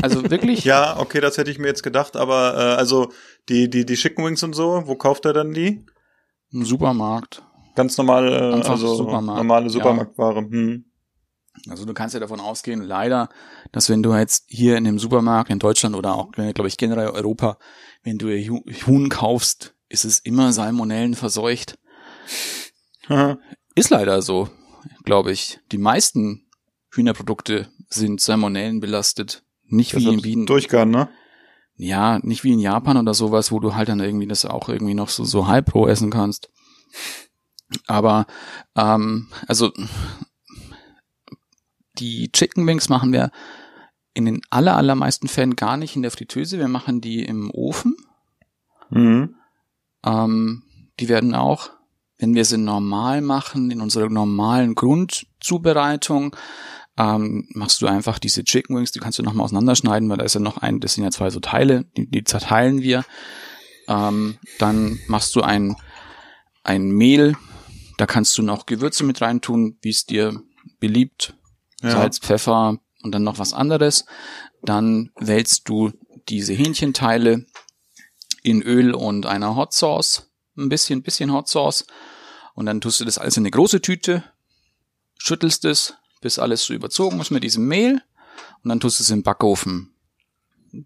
Also wirklich, [laughs] Ja, okay, das hätte ich mir jetzt gedacht, aber äh, also die, die, die Chicken Wings und so, wo kauft er dann die? im Supermarkt. Ganz normal, äh, Einfach also Supermarkt, normale ja. Supermarktware. Hm. Also du kannst ja davon ausgehen, leider, dass wenn du jetzt hier in dem Supermarkt in Deutschland oder auch, glaube ich, generell Europa, wenn du Hu- Huhn kaufst, ist es immer Salmonellen verseucht. Ist leider so, glaube ich. Die meisten Hühnerprodukte sind Salmonellen belastet. Nicht wie in Wien. Durchgang, ne? Ja, nicht wie in Japan oder sowas, wo du halt dann irgendwie das auch irgendwie noch so, so halb roh essen kannst. Aber, ähm, also, die Chicken Wings machen wir in den aller, allermeisten Fällen gar nicht in der Fritteuse. Wir machen die im Ofen. Mhm. Ähm, die werden auch, wenn wir sie normal machen, in unserer normalen Grundzubereitung, ähm, machst du einfach diese Chicken Wings, die kannst du nochmal auseinanderschneiden, weil da ist ja noch ein, das sind ja zwei so Teile, die, die zerteilen wir. Ähm, dann machst du ein, ein Mehl, da kannst du noch Gewürze mit reintun, wie es dir beliebt. Ja. Salz, Pfeffer und dann noch was anderes. Dann wälzt du diese Hähnchenteile in Öl und einer Hot Sauce, ein bisschen, bisschen Hot Sauce. Und dann tust du das alles in eine große Tüte, schüttelst es, bis alles so überzogen ist mit diesem Mehl. Und dann tust du es im Backofen.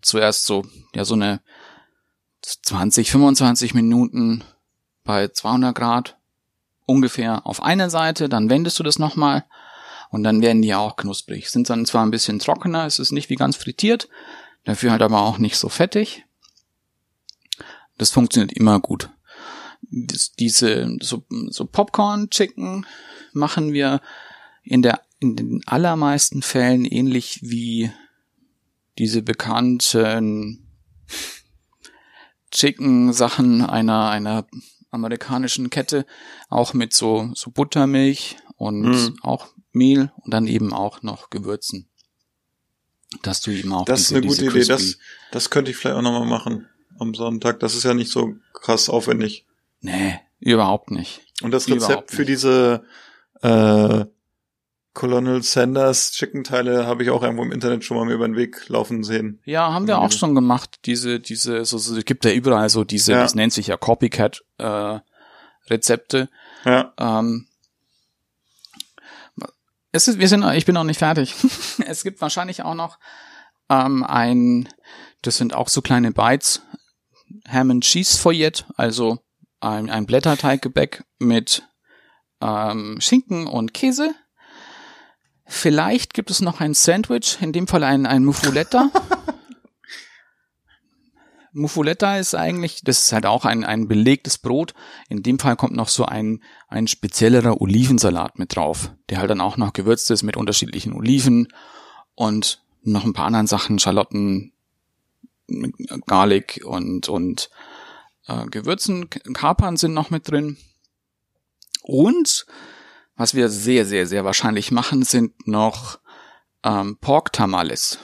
Zuerst so, ja, so eine 20, 25 Minuten bei 200 Grad ungefähr auf einer Seite. Dann wendest du das nochmal und dann werden die auch knusprig. Sind dann zwar ein bisschen trockener, es ist nicht wie ganz frittiert, dafür halt aber auch nicht so fettig. Das funktioniert immer gut. Dies- Diese so, so Popcorn Chicken machen wir in der in den allermeisten Fällen ähnlich wie diese bekannten Chicken Sachen einer einer amerikanischen Kette, auch mit so so Buttermilch und Mhm. auch Mehl und dann eben auch noch Gewürzen. Dass du eben auch Das ist eine gute Idee. Das, das könnte ich vielleicht auch nochmal machen am Sonntag. Das ist ja nicht so krass aufwendig. Nee, überhaupt nicht. Und das Rezept für diese äh, Colonel Sanders Chicken-Teile habe ich auch irgendwo im Internet schon mal mir über den Weg laufen sehen. Ja, haben wir auch schon gemacht. Diese, diese, so, so gibt ja überall so diese, Ja. das nennt sich ja Copycat äh, Rezepte. Ja. Ähm, es ist, wir sind, ich bin noch nicht fertig. [laughs] es gibt wahrscheinlich auch noch ähm, ein, das sind auch so kleine Bites, Ham and Cheese Feuillette, also ein, ein Blätterteiggebäck mit ähm, Schinken und Käse. Vielleicht gibt es noch ein Sandwich, in dem Fall ein, ein Muffuletta. [laughs] Muffuletta ist eigentlich, das ist halt auch ein, ein belegtes Brot. In dem Fall kommt noch so ein, ein speziellerer Olivensalat mit drauf, der halt dann auch noch gewürzt ist mit unterschiedlichen Oliven und noch ein paar anderen Sachen, Schalotten, Garlic und, und äh, Gewürzen, Kapern sind noch mit drin. Und was wir sehr, sehr, sehr wahrscheinlich machen, sind noch ähm, Pork Tamales.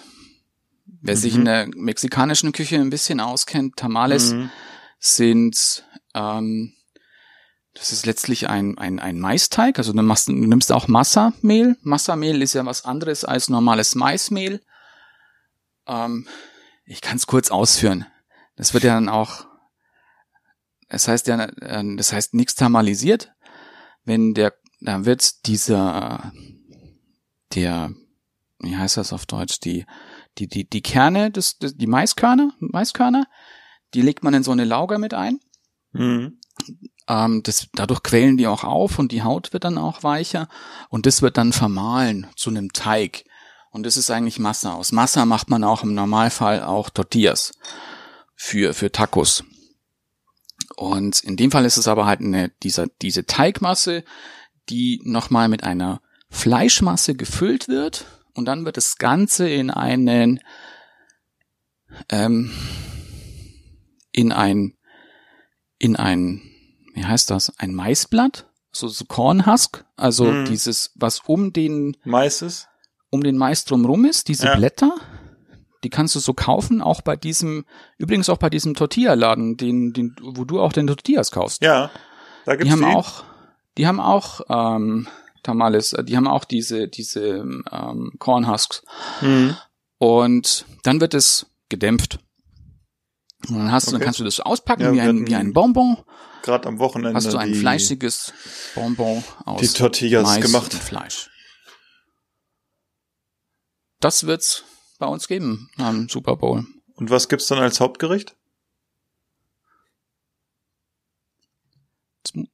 Wer sich in der mexikanischen Küche ein bisschen auskennt, Tamales Mhm. sind, ähm, das ist letztlich ein, ein, ein Maisteig, also du, machst, du nimmst auch Massamehl. Massamehl ist ja was anderes als normales Maismehl. Ähm, ich kann es kurz ausführen. Das wird ja dann auch, das heißt ja, äh, das heißt nichts tamalisiert, wenn der, da wird dieser, der, wie heißt das auf Deutsch, die, die, die, die Kerne, des, des, die Maiskörner, Maiskörner, die legt man in so eine Lauger mit ein. Mhm. Ähm, das, dadurch quellen die auch auf und die Haut wird dann auch weicher und das wird dann vermahlen zu einem Teig. Und das ist eigentlich Massa. Aus Massa macht man auch im Normalfall auch Tortillas für, für Tacos. Und in dem Fall ist es aber halt eine, dieser, diese Teigmasse, die nochmal mit einer Fleischmasse gefüllt wird und dann wird das Ganze in einen, ähm, in ein, in ein, wie heißt das, ein Maisblatt, so, so Kornhusk, also Mhm. dieses, was um den, Mais ist? um den Mais drumrum ist, diese Ja. Blätter, die kannst du so kaufen, auch bei diesem, übrigens auch bei diesem Tortilla-Laden, den, den, wo du auch den Tortillas kaufst. Ja. Da gibt's die haben auch, die haben auch ähm, Tamales, äh, die haben auch diese diese ähm, Cornhusks Mhm. und dann wird es gedämpft. Und dann hast du, dann Okay. kannst du das auspacken Ja, wie ein wie ein Bonbon. Gerade am Wochenende. Hast du ein die, fleischiges Bonbon aus die Tortillas Mais gemacht. und Fleisch. Das wird's bei uns geben am Super Bowl. Und was gibt's dann als Hauptgericht? Zum-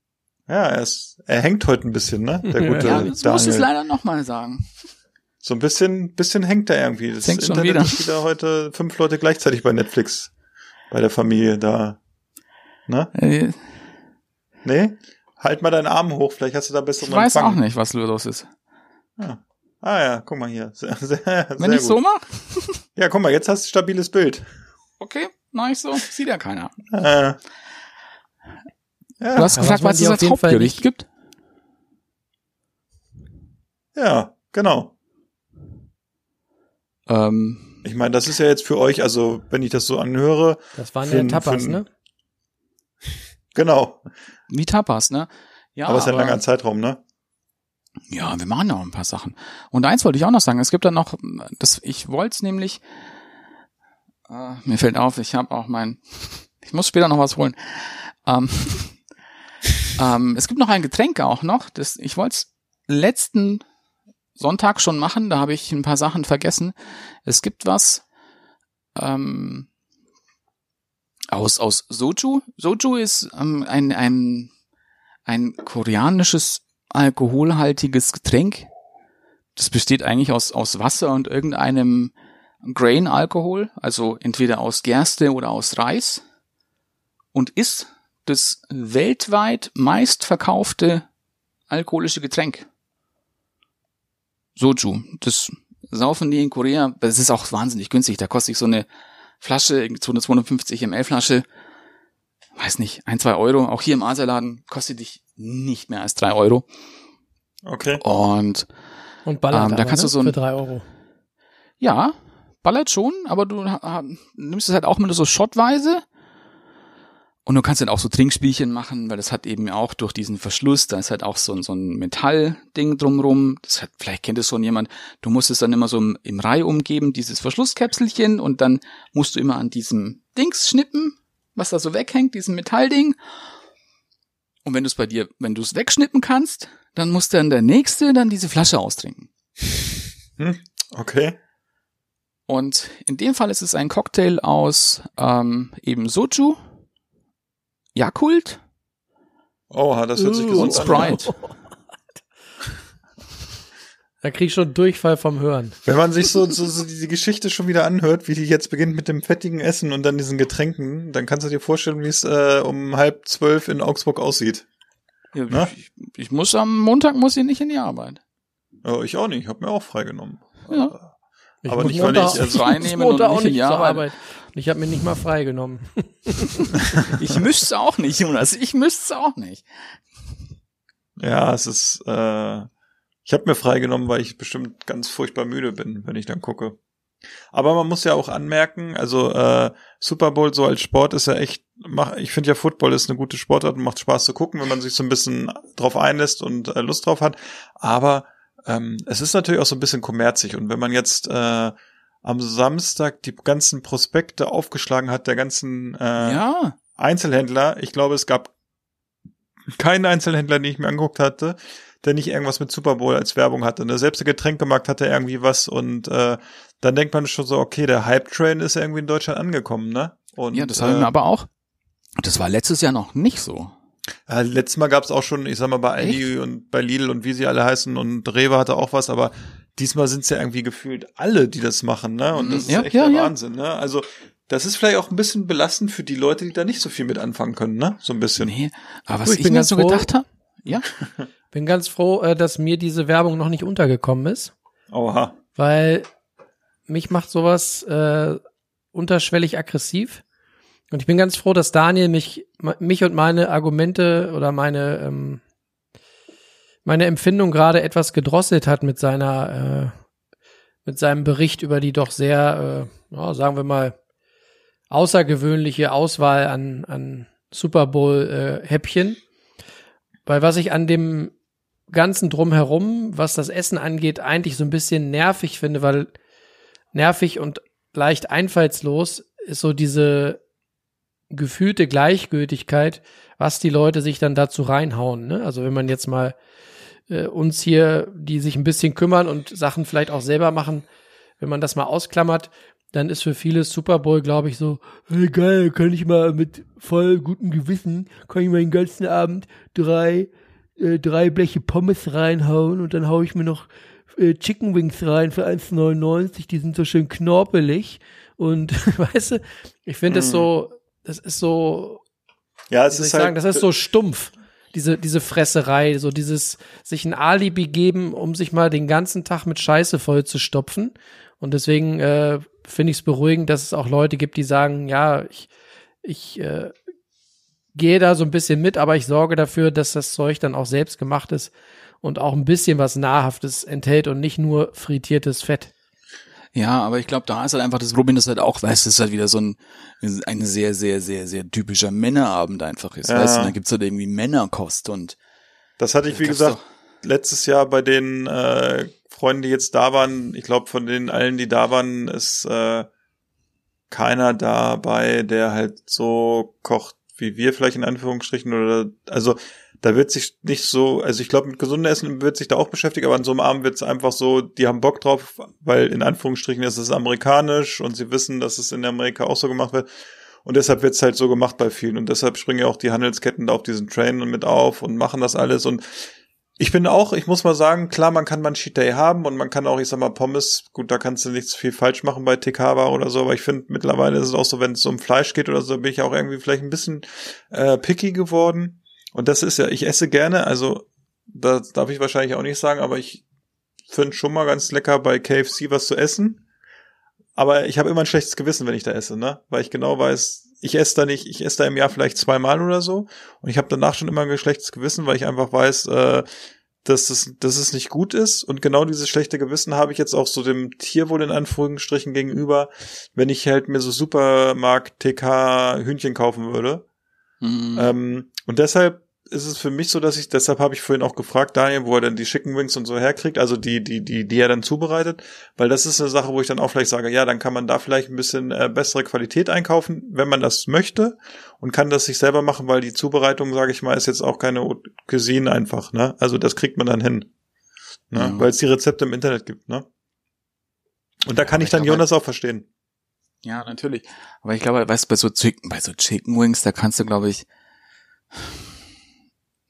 Ja, er, ist, er hängt heute ein bisschen, ne? Der gute Ja, jetzt muss ich leider nochmal sagen. So ein bisschen, bisschen hängt er irgendwie. Das schon Internet wieder. ist wieder heute fünf Leute gleichzeitig bei Netflix. Bei der Familie da. Ne? Äh, Nee? Halt mal deinen Arm hoch, vielleicht hast du da besseren Ich weiß Empfang. auch nicht, was los ist. Ah ja, guck mal hier. [laughs] Sehr, sehr, Wenn sehr ich gut. so mache, Ja, guck mal, jetzt hast du ein stabiles Bild. okay, mach ich so, sieht ja keiner. Äh, ja, Du hast Ja, gefragt, was es als Hauptgericht gibt? ja, genau. Ähm, Ich meine, das ist ja jetzt für euch, also wenn ich das so anhöre, Das waren ja Tapas, für ne? genau. wie Tapas, ne? Ja, aber es ist ja ein langer Zeitraum, ne? Ja, wir machen noch ein paar Sachen. Und eins wollte ich auch noch sagen. Es gibt dann noch, das, ich wollte es nämlich, äh, mir fällt auf, ich habe auch mein, [laughs] ich muss später noch was holen. Ähm, [laughs] ähm, es gibt noch ein Getränk auch noch. Das, ich wollte es letzten Sonntag schon machen, da habe ich ein paar Sachen vergessen. Es gibt was ähm, aus, aus Soju. Soju ist ähm, ein, ein, ein koreanisches alkoholhaltiges Getränk. Das besteht eigentlich aus, aus Wasser und irgendeinem Grain-Alkohol, also entweder aus Gerste oder aus Reis und ist das weltweit meistverkaufte alkoholische Getränk. Soju. Das saufen die in Korea. Das ist auch wahnsinnig günstig. Da kostet sich so eine Flasche, irgendwie so eine 250 ml Flasche, weiß nicht, ein, zwei Euro. Auch hier im Asialaden kostet dich nicht mehr als drei Euro. Okay. Und Und ballert Ähm, da kannst ne? du so ein- für drei Euro. ja, ballert schon, aber du nimmst es halt auch mit so schottweise. Und du kannst dann auch so Trinkspielchen machen, weil das hat eben auch durch diesen Verschluss, da ist halt auch so, ein- so ein Metallding drumrum. Das hat, vielleicht kennt es schon jemand. Du musst es dann immer so im, im Reihe umgeben, dieses Verschlusskäpselchen, und dann musst du immer an diesem Dings schnippen, was da so weghängt, diesem Metallding. Und wenn du es bei dir, wenn du es wegschnippen kannst, dann muss dann der Nächste dann diese Flasche austrinken. Okay. Und in dem Fall ist es ein Cocktail aus ähm, eben Soju, Yakult Oha, das hört sich gesund und an. Sprite. Da [laughs] Da krieg ich schon Durchfall vom Hören. Wenn man sich so, so, so die Geschichte schon wieder anhört, wie die jetzt beginnt mit dem fettigen Essen und dann diesen Getränken, dann kannst du dir vorstellen, wie es äh, um halb zwölf in Augsburg aussieht. Ja, ich, ich muss am Montag muss ich nicht in die Arbeit. Oh, ich auch nicht, ich habe mir auch freigenommen. Ja. Ich Aber muss nicht, weil ich, also- muss Frei nehmen Montag und auch nicht nicht zur Arbeit. Ich habe mir nicht mal freigenommen. [laughs] Ich müsste auch nicht, Jonas. Ich müsste auch nicht. Ja, es ist, äh, ich habe mir freigenommen, weil ich bestimmt ganz furchtbar müde bin, wenn ich dann gucke. Aber man muss ja auch anmerken, also äh, Super Bowl so als Sport ist ja echt, mach, ich finde ja Football ist eine gute Sportart und macht Spaß zu gucken, wenn man sich so ein bisschen drauf einlässt und äh, Lust drauf hat. Aber ähm, es ist natürlich auch so ein bisschen kommerzig und wenn man jetzt äh, am Samstag die ganzen Prospekte aufgeschlagen hat, der ganzen äh, Ja. Einzelhändler, ich glaube, es gab keinen Einzelhändler, den ich mir angeguckt hatte, der nicht irgendwas mit Super Bowl als Werbung hatte. Ne? Selbst der Getränkemarkt hatte irgendwie was und äh, dann denkt man schon so, okay, der Hype-Train ist irgendwie in Deutschland angekommen, ne? Und, Ja, das ich äh, mir aber auch. Das war letztes Jahr noch nicht so. Äh, letztes Mal gab's auch schon, ich sag mal, bei Aldi und bei Lidl und wie sie alle heißen und Rewe hatte auch was, aber diesmal sind's ja irgendwie gefühlt alle, die das machen, ne? Und das ist Ja, echt ja, der ja. Wahnsinn, ne? Also das ist vielleicht auch ein bisschen belastend für die Leute, die da nicht so viel mit anfangen können, ne? So ein bisschen. Nee, aber was ich ich, bin mir ganz so froh- gedacht habe, ja, [laughs] Bin ganz froh, äh, dass mir diese Werbung noch nicht untergekommen ist, Oha. weil mich macht sowas äh, unterschwellig aggressiv. Und ich bin ganz froh, dass Daniel mich, mich und meine Argumente oder meine, ähm, meine Empfindung gerade etwas gedrosselt hat mit seiner, äh, mit seinem Bericht über die doch sehr, äh, ja, sagen wir mal, außergewöhnliche Auswahl an, an Super Bowl äh. Weil was ich an dem ganzen Drumherum, was das Essen angeht, eigentlich so ein bisschen nervig finde, weil nervig und leicht einfallslos ist so diese gefühlte Gleichgültigkeit, was die Leute sich dann dazu reinhauen. Ne? Also wenn man jetzt mal äh, uns hier, die sich ein bisschen kümmern und Sachen vielleicht auch selber machen, wenn man das mal ausklammert, dann ist für viele Super Bowl, glaube ich, so, hey, geil, kann ich mal mit voll gutem Gewissen, kann ich mal den ganzen Abend drei, äh, drei Bleche Pommes reinhauen und dann hau ich mir noch äh, Chicken Wings rein für 1,99, die sind so schön knorpelig und [laughs] weißt du, ich finde das so, das ist so, Ja, es ist halt, sagen, das ist so stumpf. Diese, diese Fresserei, so dieses sich ein Alibi geben, um sich mal den ganzen Tag mit Scheiße voll zu stopfen. Und deswegen äh, finde ich es beruhigend, dass es auch Leute gibt, die sagen, ja, ich, ich äh, gehe da so ein bisschen mit, aber ich sorge dafür, dass das Zeug dann auch selbst gemacht ist und auch ein bisschen was Nahrhaftes enthält und nicht nur frittiertes Fett. Ja, aber ich glaube, da ist halt einfach das Problem, dass halt auch, weißt du, es ist halt wieder so ein, ein sehr, sehr, sehr, sehr typischer Männerabend einfach ist, Ja. weißt du, und dann gibt's halt irgendwie Männerkost und das hatte ich, wie gesagt, letztes Jahr bei den äh, Freunden, die jetzt da waren, ich glaube, von den allen, die da waren, ist äh, keiner dabei, der halt so kocht wie wir vielleicht in Anführungsstrichen oder also da wird sich nicht so, also ich glaube mit gesundem Essen wird sich da auch beschäftigt, aber an so einem Abend wird es einfach so, die haben Bock drauf, weil in Anführungsstrichen ist es amerikanisch und sie wissen, dass es in Amerika auch so gemacht wird. Und deshalb wird es halt so gemacht bei vielen. Und deshalb springen ja auch die Handelsketten da auf diesen Train mit auf und machen das alles. Und ich bin auch, ich muss mal sagen, klar, man kann mal Cheat Day haben und man kann auch, ich sag mal, Pommes, gut, da kannst du nichts viel falsch machen bei TK oder so, aber ich finde, mittlerweile ist es auch so, wenn es um Fleisch geht oder so, bin ich auch irgendwie vielleicht ein bisschen äh, picky geworden. Und das ist ja, ich esse gerne, also das darf ich wahrscheinlich auch nicht sagen, aber ich finde schon mal ganz lecker bei KFC was zu essen. Aber ich habe immer ein schlechtes Gewissen, wenn ich da esse, ne? Weil ich genau weiß, ich esse da nicht, ich esse da im Jahr vielleicht zweimal oder so. Und ich habe danach schon immer ein schlechtes Gewissen, weil ich einfach weiß, äh, dass es, dass es nicht gut ist. Und genau dieses schlechte Gewissen habe ich jetzt auch so dem Tierwohl in Anführungsstrichen gegenüber, wenn ich halt mir so Supermarkt TK Hühnchen kaufen würde. Mhm. Ähm, und deshalb ist es für mich so, dass ich, deshalb habe ich vorhin auch gefragt, Daniel, wo er denn die Chicken Wings und so herkriegt, also die, die, die, die er dann zubereitet, weil das ist eine Sache, wo ich dann auch vielleicht sage, ja, dann kann man da vielleicht ein bisschen äh, bessere Qualität einkaufen, wenn man das möchte und kann das sich selber machen, weil die Zubereitung, sage ich mal, ist jetzt auch keine Cuisine einfach, ne? Also das kriegt man dann hin, ne? Ja. Weil es die Rezepte im Internet gibt, ne? Und da kann aber ich dann ich glaube, Jonas auch verstehen. Ja, natürlich. Aber ich glaube, weißt du, bei so Chicken, bei so Chicken Wings, da kannst du, glaube ich,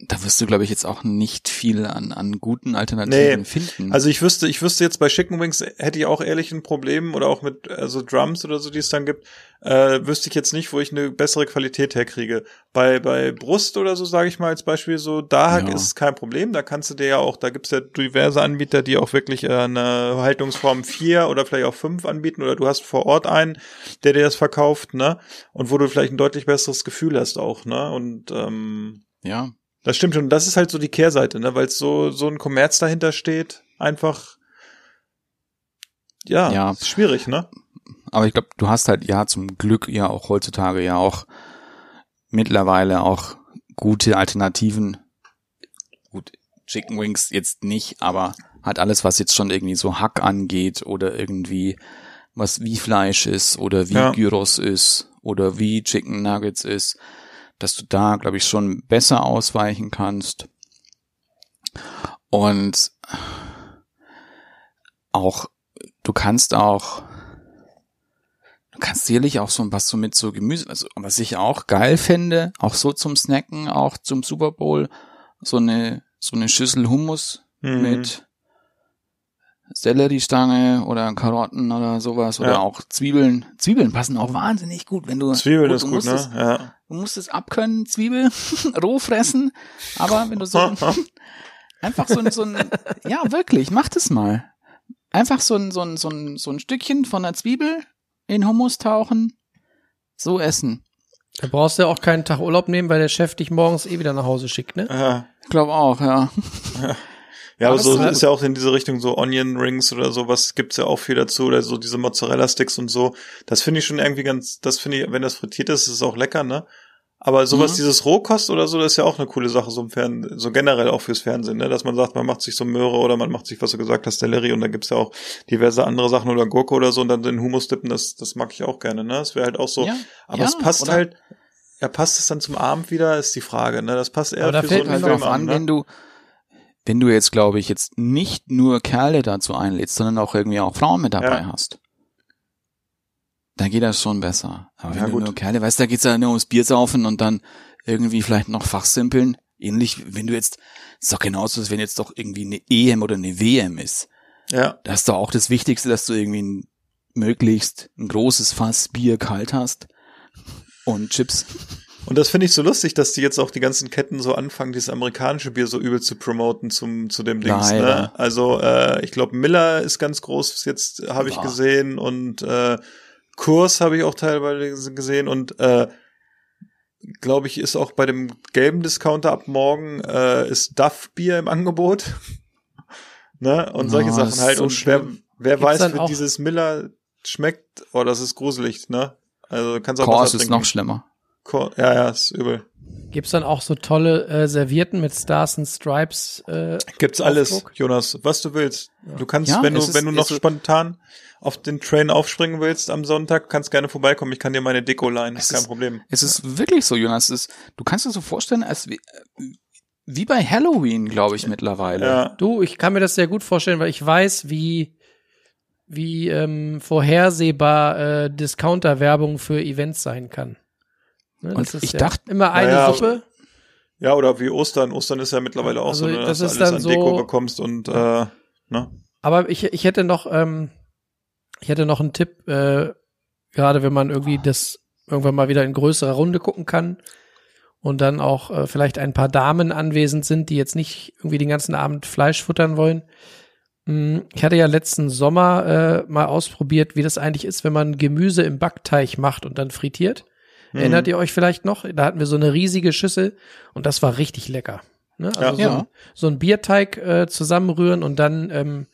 da wirst du, glaube ich, jetzt auch nicht viel an, an guten Alternativen Nee. finden. Also ich wüsste, ich wüsste jetzt bei Chicken Wings hätte ich auch ehrlich ein Problem oder auch mit also Drums oder so, die es dann gibt, äh, wüsste ich jetzt nicht, wo ich eine bessere Qualität herkriege. Bei bei Brust oder so sage ich mal als Beispiel so, da Ja. ist es kein Problem, da kannst du dir ja auch, da gibt's ja diverse Anbieter, die auch wirklich äh, eine Haltungsform 4 oder vielleicht auch 5 anbieten oder du hast vor Ort einen, der dir das verkauft, ne? Und wo du vielleicht ein deutlich besseres Gefühl hast auch, ne? Und ähm, ja. Das stimmt schon. Das ist halt so die Kehrseite, ne? Weil so so ein Kommerz dahinter steht. Einfach. Ja, Ja. ist schwierig, ne? Aber ich glaube, du hast halt ja zum Glück ja auch heutzutage ja auch mittlerweile auch gute Alternativen. Gut, Chicken Wings jetzt nicht, aber halt alles, was jetzt schon irgendwie so Hack angeht oder irgendwie was wie Fleisch ist oder wie Ja. Gyros ist oder wie Chicken Nuggets ist, dass du da, glaube ich, schon besser ausweichen kannst. Und auch, du kannst auch, du kannst sicherlich auch so was so mit so Gemüse, also was ich auch geil finde, auch so zum Snacken, auch zum Super Bowl, so eine, so eine Schüssel Hummus Mhm. mit Selleriestange oder Karotten oder sowas oder Ja. auch Zwiebeln. Zwiebeln passen auch wahnsinnig gut, wenn du Zwiebeln ist gut, ne? Ja. Du musst es abkönnen, Zwiebel, [laughs] roh fressen, aber wenn du so [laughs] einfach so ein, so ein, ja wirklich, mach das mal. Einfach so ein, so ein, so ein, so ein Stückchen von der Zwiebel in Hummus tauchen, so essen. Da brauchst du ja auch keinen Tag Urlaub nehmen, weil der Chef dich morgens eh wieder nach Hause schickt, ne? ja. Ich glaube auch, ja. Ja, [laughs] aber Aber so ist ist ja auch in diese Richtung so Onion Rings oder sowas gibt's ja auch viel dazu oder so diese Mozzarella Sticks und so. Das finde ich schon irgendwie ganz, das finde ich, wenn das frittiert ist, ist es auch lecker, ne? Aber sowas, Mhm. dieses Rohkost oder so, das ist ja auch eine coole Sache, so im Fernsehen, so generell auch fürs Fernsehen, ne? Dass man sagt, man macht sich so Möhre oder man macht sich, was du gesagt hast, Sellerie und dann gibt's ja auch diverse andere Sachen oder Gurke oder so und dann den Hummus dippen, das, das mag ich auch gerne, ne? Das wäre halt auch so. ja, aber ja, es passt oder- halt, ja, passt es dann zum Abend wieder, ist die Frage, ne? Das passt eher Aber da für so fällt einen halt Film darauf an, ne? wenn du, wenn du jetzt, glaube ich, jetzt nicht nur Kerle dazu einlädst, sondern auch irgendwie auch Frauen mit dabei Ja. hast. Dann geht das schon besser. Aber wenn Ja, du gut. nur Kerle, weißt du, da geht's ja nur ums Bier saufen und dann irgendwie vielleicht noch fachsimpeln. Ähnlich, wenn du jetzt, ist doch genauso, als wenn jetzt doch irgendwie eine EM oder eine WM ist. Ja. Da ist doch auch das Wichtigste, dass du irgendwie ein, möglichst ein großes Fass Bier kalt hast und Chips. Und das finde ich so lustig, dass die jetzt auch die ganzen Ketten so anfangen, dieses amerikanische Bier so übel zu promoten zum zu dem Dings. Ne? Leider. Also äh, ich glaube Miller ist ganz groß, jetzt habe ich gesehen und äh, Kurs habe ich auch teilweise gesehen und äh, glaube ich ist auch bei dem gelben Discounter ab morgen äh, ist Duff Bier im Angebot. [laughs] ne? Und solche Oh, Sachen halt so und wer, wer weiß, wie dieses Miller schmeckt, oh, das ist gruselig, ne? Also du kannst auch Kors ist noch schlimmer. Ja, ja, ist übel. Gibt's dann auch so tolle äh, Servierten mit Stars and Stripes? Äh, Gibt's alles, Aufdruck? Jonas, was du willst. Du kannst, Ja, wenn du, es ist- wenn du noch es spontan auf den Train aufspringen willst am Sonntag, kannst gerne vorbeikommen. Ich kann dir meine Deko leihen, Es ist kein ist- Problem. Es ist wirklich so, Jonas. Es ist, du kannst dir so vorstellen, als wie, wie bei Halloween, glaube ich, mittlerweile. Ja, du, ich kann mir das sehr gut vorstellen, weil ich weiß, wie wie ähm, vorhersehbar äh, Discounter-Werbung für Events sein kann. Ne, Und das ist ich ja dachte- immer eine Ja, ja. Suppe. ja, oder wie Ostern. Ostern ist ja mittlerweile auch Also, so, ne, das dass du alles dann an so- Deko bekommst und äh, ne? Aber ich, ich hätte noch, ähm, ich hätte noch einen Tipp, äh, gerade wenn man irgendwie das irgendwann mal wieder in größerer Runde gucken kann und dann auch äh, vielleicht ein paar Damen anwesend sind, die jetzt nicht irgendwie den ganzen Abend Fleisch futtern wollen. Mm, Ich hatte ja letzten Sommer äh, mal ausprobiert, wie das eigentlich ist, wenn man Gemüse im Backteig macht und dann frittiert. Mhm. Erinnert ihr euch vielleicht noch? Da hatten wir so eine riesige Schüssel und das war richtig lecker. Ne? Also Ja. so. Ein, so ein Bierteig äh, zusammenrühren und dann, ähm,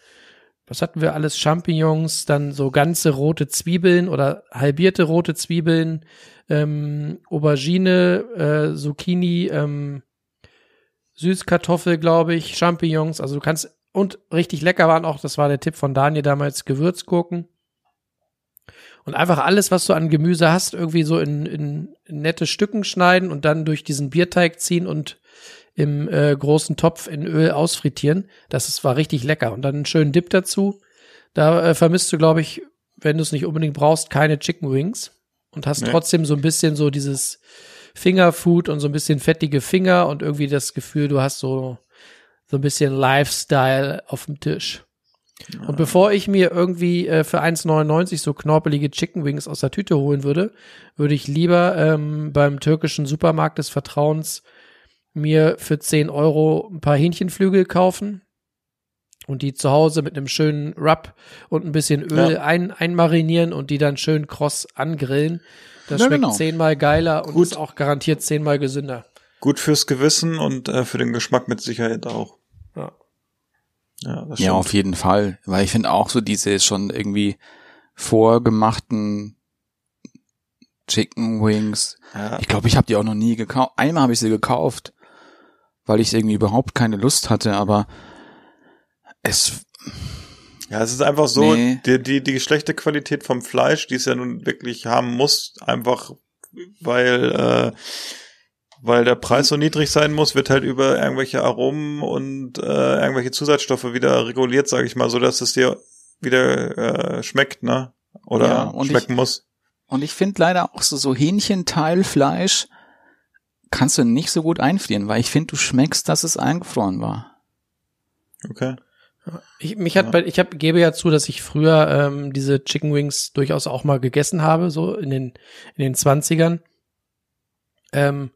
was hatten wir alles? Champignons, dann so ganze rote Zwiebeln oder halbierte rote Zwiebeln, ähm, Aubergine, äh, Zucchini, ähm, Süßkartoffel, glaube ich, Champignons. Also du kannst und richtig lecker waren auch, das war der Tipp von Daniel damals, Gewürzgurken. Und einfach alles, was du an Gemüse hast, irgendwie so in, in, in nette Stücken schneiden und dann durch diesen Bierteig ziehen und im äh, großen Topf in Öl ausfrittieren. Das ist, war richtig lecker. Und dann einen schönen Dip dazu. Da äh, vermisst du, glaube ich, wenn du es nicht unbedingt brauchst, keine Chicken Wings und hast Nee. trotzdem so ein bisschen so dieses Fingerfood und so ein bisschen fettige Finger und irgendwie das Gefühl, du hast so, so ein bisschen Lifestyle auf dem Tisch. Und bevor ich mir irgendwie äh, für 1,99 so knorpelige Chicken Wings aus der Tüte holen würde, würde ich lieber ähm, beim türkischen Supermarkt des Vertrauens mir für 10 Euro ein paar Hähnchenflügel kaufen und die zu Hause mit einem schönen Rub und ein bisschen Öl Ja. ein, einmarinieren und die dann schön kross angrillen. Das Ja, schmeckt genau. zehnmal geiler und Gut. ist auch garantiert zehnmal gesünder. Gut fürs Gewissen und äh, für den Geschmack mit Sicherheit auch. Ja. Ja, auf jeden Fall. Weil ich finde auch so diese schon irgendwie vorgemachten Chicken Wings. Ja. Ich glaube, ich habe die auch noch nie gekauft. Einmal habe ich sie gekauft, weil ich irgendwie überhaupt keine Lust hatte, aber es Ja, es ist einfach so, Nee. die, die, die schlechte Qualität vom Fleisch, die es ja nun wirklich haben muss, einfach weil, äh, weil der Preis so niedrig sein muss, wird halt über irgendwelche Aromen und äh, irgendwelche Zusatzstoffe wieder reguliert, sage ich mal, so dass es dir wieder äh, schmeckt, ne? Oder Ja, und schmecken muss. und ich finde leider auch so so Hähnchenteilfleisch kannst du nicht so gut einfrieren, weil ich finde, du schmeckst, dass es eingefroren war. Okay. Ich, mich hat Ja. bei, ich hab, gebe ja zu, dass ich früher ähm, diese Chicken Wings durchaus auch mal gegessen habe, so in den, in den 20ern. Ähm,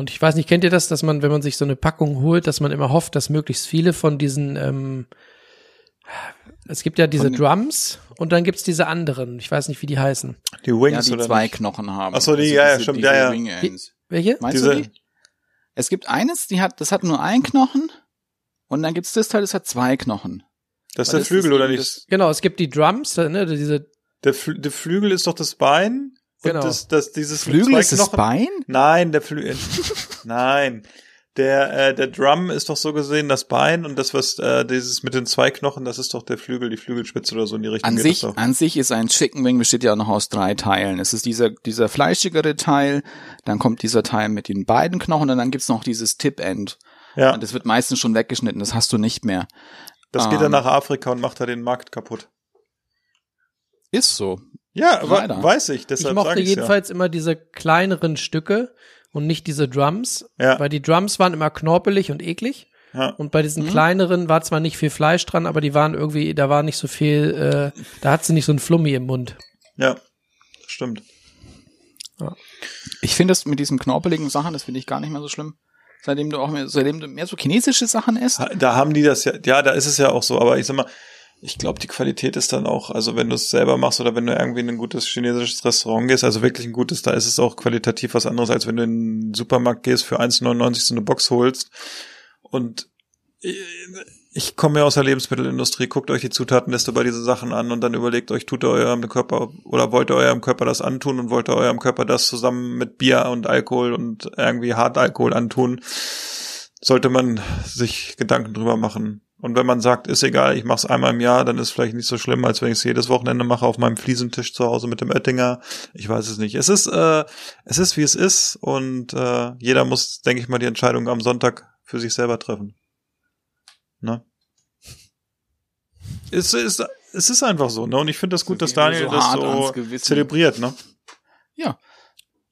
und ich weiß nicht, kennt ihr das, dass man, wenn man sich so eine Packung holt, dass man immer hofft, dass möglichst viele von diesen, ähm, es gibt ja diese Drums und dann gibt's diese anderen. Ich weiß nicht, wie die heißen. Die Wings ja, die oder zwei nicht? Knochen haben. Ach so, die- ja, ja, diese, stimmt, ja, ja. Wing Ends. Welche? Meinst Diese- du die? Es gibt eines, die hat, das hat nur einen Knochen und dann gibt's das Teil, das hat zwei Knochen. Das ist Weil der Flügel, oder eben nicht? das- Genau, es gibt die Drums, ne, diese, Der, Flü der Flügel ist doch das Bein. Und Genau. das, das, dieses Flügel ist das Bein? Nein, der Flügel. [laughs] Nein. Der, äh, der Drum ist doch so gesehen das Bein und das, was äh, dieses mit den zwei Knochen, das ist doch der Flügel, die Flügelspitze oder so in die Richtung An sich, an sich ist ein Chicken Wing besteht ja noch aus drei Teilen. Es ist dieser, dieser fleischigere Teil, dann kommt dieser Teil mit den beiden Knochen und dann gibt's noch dieses Tip-End. Ja, Und das wird meistens schon weggeschnitten, das hast du nicht mehr. das geht dann ähm, nach Afrika und macht da den Markt kaputt. Ist so. Ja, Leider. weiß ich, ich deshalb mochte ich jedenfalls immer diese kleineren Stücke und nicht diese Drums, Ja. weil die Drums waren immer knorpelig und eklig. ja. ja. Und bei diesen Mhm. kleineren war zwar nicht viel Fleisch dran, aber die waren irgendwie, da war nicht so viel, äh, da hat sie nicht so ein Flummi im Mund. Ja, stimmt. Ich finde das mit diesen knorpeligen Sachen, das finde ich gar nicht mehr so schlimm. Seitdem du auch mehr, seitdem du mehr so chinesische Sachen isst. Da haben die das ja, ja, da ist es ja auch so, aber ich sag mal, ich glaube, die Qualität ist dann auch, also wenn du es selber machst oder wenn du irgendwie in ein gutes chinesisches Restaurant gehst, also wirklich ein gutes, da ist es auch qualitativ was anderes, als wenn du in den Supermarkt gehst, für 1,99 so eine Box holst. Und ich, ich komme ja aus der Lebensmittelindustrie, guckt euch die Zutatenliste bei diesen Sachen an und dann überlegt euch, tut ihr eurem Körper oder wollt ihr eurem Körper das antun und wollt ihr eurem Körper das zusammen mit Bier und Alkohol und irgendwie Hartalkohol antun, sollte man sich Gedanken drüber machen. Und wenn man sagt, ist egal, ich mache es einmal im Jahr, dann ist vielleicht nicht so schlimm, als wenn ich es jedes Wochenende mache auf meinem Fliesentisch zu Hause mit dem Oettinger. Ich weiß es nicht. Es ist, äh, es ist wie es ist und äh, jeder muss, denke ich mal, die Entscheidung am Sonntag für sich selber treffen. Ne? Es ist, es ist einfach so, ne? Und ich finde das gut, dass Daniel so das so zelebriert, ne? Ja.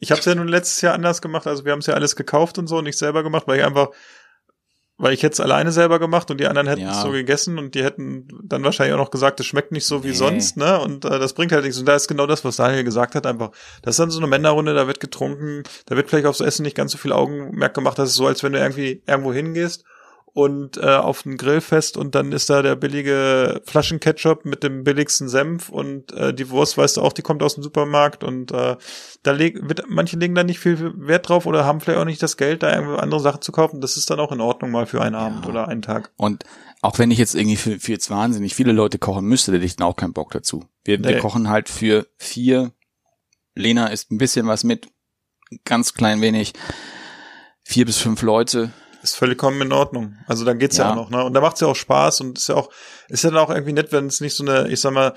Ich habe es ja nun letztes Jahr anders gemacht, also wir haben es ja alles gekauft und so und nicht selber gemacht, weil ich einfach, weil ich jetzt alleine selber gemacht und die anderen hätten Ja. es so gegessen und die hätten dann wahrscheinlich auch noch gesagt, es schmeckt nicht so wie Nee. sonst, ne? Und äh, das bringt halt nichts. Und da ist genau das, was Daniel gesagt hat, einfach. Das ist dann so eine Männerrunde, da wird getrunken, da wird vielleicht aufs Essen nicht ganz so viel Augenmerk gemacht. Das ist so, als wenn du irgendwie irgendwo hingehst und äh, auf ein Grillfest und dann ist da der billige Flaschenketchup mit dem billigsten Senf und äh, die Wurst, weißt du auch, die kommt aus dem Supermarkt und äh, da leg, wird, manche legen da nicht viel Wert drauf oder haben vielleicht auch nicht das Geld, da irgendwie andere Sachen zu kaufen. Das ist dann auch in Ordnung mal für einen Abend oder einen Tag. Und auch wenn ich jetzt irgendwie für, für jetzt wahnsinnig viele Leute kochen müsste, hätte ich dann auch keinen Bock dazu. Wir, wir Nee. kochen halt für vier. Lena ist ein bisschen was mit, ganz klein wenig. Vier bis fünf Leute. Ist vollkommen in Ordnung. Also dann geht's ja, Ja. auch noch, ne? Und da macht's ja auch Spaß und ist ja auch, ist ja dann auch irgendwie nett, wenn es nicht so eine, ich sag mal,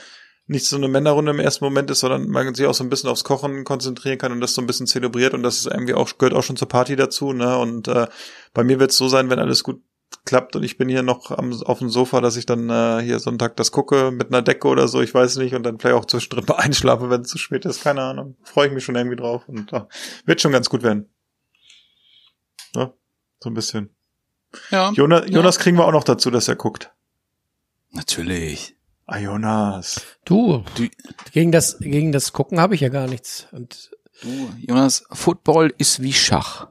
nicht so eine Männerrunde im ersten Moment ist, sondern man sich auch so ein bisschen aufs Kochen konzentrieren kann und das so ein bisschen zelebriert und das ist irgendwie auch, gehört auch schon zur Party dazu, ne? Und äh, bei mir wird's so sein, wenn alles gut klappt und ich bin hier noch am, auf dem Sofa, dass ich dann äh, hier Sonntag das gucke mit einer Decke oder so, ich weiß nicht, und dann vielleicht auch zwischendrin [laughs] mal einschlafe, wenn es zu spät ist, keine Ahnung. Freue ich mich schon irgendwie drauf und äh, wird schon ganz gut werden. So ein bisschen. Ja. Jonas, Jonas kriegen wir auch noch dazu, dass er guckt. Natürlich. Ah, Jonas. Du, Du- gegen das, gegen das Gucken habe ich ja gar nichts. Und Du, Jonas, Football ist wie Schach.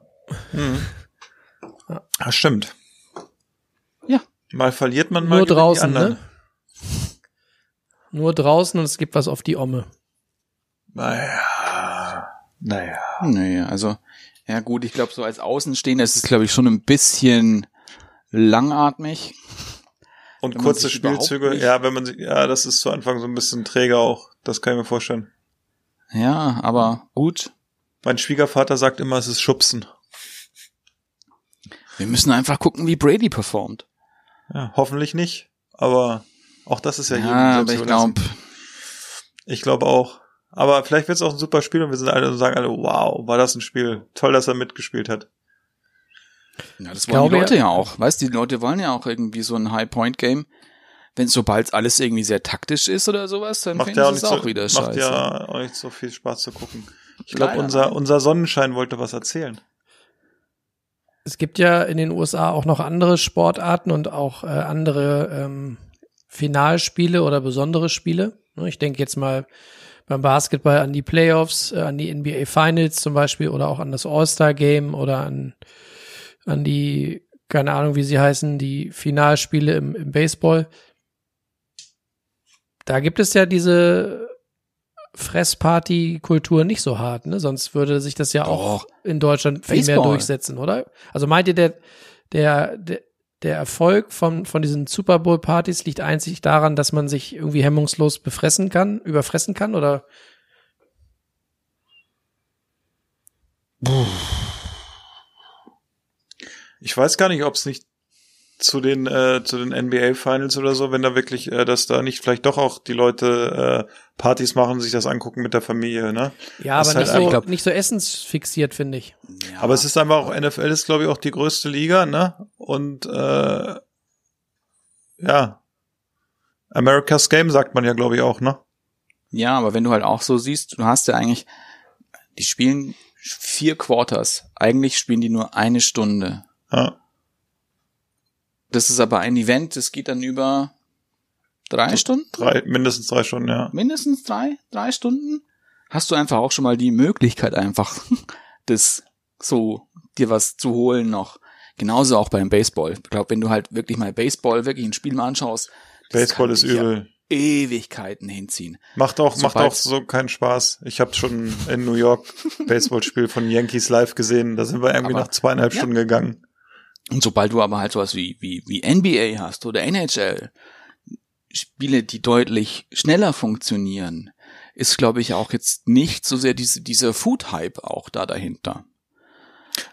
Ah, stimmt. Ja. Mal verliert man mal nur draußen, anderen. ne? Nur draußen und es gibt was auf die Omme. Naja. Naja. Nee, also, ja gut, ich glaube, so als Außenstehender ist es, glaube ich, schon ein bisschen langatmig. Und kurze Spielzüge, ja, wenn man sich, ja, das ist zu Anfang so ein bisschen träger auch. Das kann ich mir vorstellen. Ja, aber gut. Mein Schwiegervater sagt immer, es ist Schubsen. Wir müssen einfach gucken, wie Brady performt. Ja, hoffentlich nicht. Aber auch das ist ja, jedem Ja, selbst aber ich glaube, Ich glaube auch. Aber vielleicht wird es auch ein super Spiel und wir sind alle und sagen alle, wow, war das ein Spiel. Toll, dass er mitgespielt hat. ja, das wollen die Leute ja auch. Weißt du, die Leute wollen ja auch irgendwie so ein High-Point-Game. Wenn sobald alles irgendwie sehr taktisch ist oder sowas, dann Macht finden ja auch sie nicht es so, auch wieder macht scheiße. ja auch nicht so viel Spaß zu gucken. Ich glaube, unser, unser Sonnenschein wollte was erzählen. Es gibt ja in den USA auch noch andere Sportarten und auch äh, andere ähm, Finalspiele oder besondere Spiele. Ich denke jetzt mal beim Basketball an die Playoffs, äh, an die NBA Finals zum Beispiel oder auch an das All-Star Game oder an, an die, keine Ahnung, wie sie heißen, die Finalspiele im, im Baseball. Da gibt es ja diese Fressparty-Kultur nicht so hart, ne? Sonst würde sich das ja auch Doch. in Deutschland viel mehr Baseball. durchsetzen, oder? Also meint ihr, der, der, der, der Erfolg von, von diesen Super Bowl-Partys liegt einzig daran, dass man sich irgendwie hemmungslos befressen kann, überfressen kann, oder? Ich weiß gar nicht, ob es nicht zu den äh, zu den NBA Finals oder so, wenn da wirklich, äh, dass da nicht vielleicht doch auch die Leute äh, Partys machen, sich das angucken mit der Familie, ne? Ja, Das aber ist nicht, halt so, einfach- nicht so essensfixiert, finde ich. Ja. Aber es ist einfach auch NFL ist glaube ich auch die größte Liga, ne? Und äh, ja, America's Game sagt man ja glaube ich auch, ne? Ja, aber wenn du halt auch so siehst, du hast ja eigentlich, die spielen vier Quarters. Eigentlich spielen die nur eine Stunde. Ja. Das ist aber ein Event, das geht dann über drei Stunden? Drei, mindestens drei Stunden, ja. Mindestens drei, drei Stunden? Hast du einfach auch schon mal die Möglichkeit einfach, [laughs] das so, dir was zu holen noch. Genauso auch beim Baseball. Ich glaube, wenn du halt wirklich mal Baseball, wirklich ein Spiel mal anschaust, das Baseball ist ja übel. Ewigkeiten hinziehen. Macht auch, macht auch so keinen Spaß. Ich habe schon in New York [laughs] Baseballspiel von Yankees live gesehen. Da sind wir irgendwie Aber- nach zweieinhalb ja. Stunden gegangen. Und sobald du aber halt sowas wie, wie, wie NBA hast oder NHL, Spiele, die deutlich schneller funktionieren, ist, glaube ich, auch jetzt nicht so sehr diese, dieser Food-Hype auch da dahinter.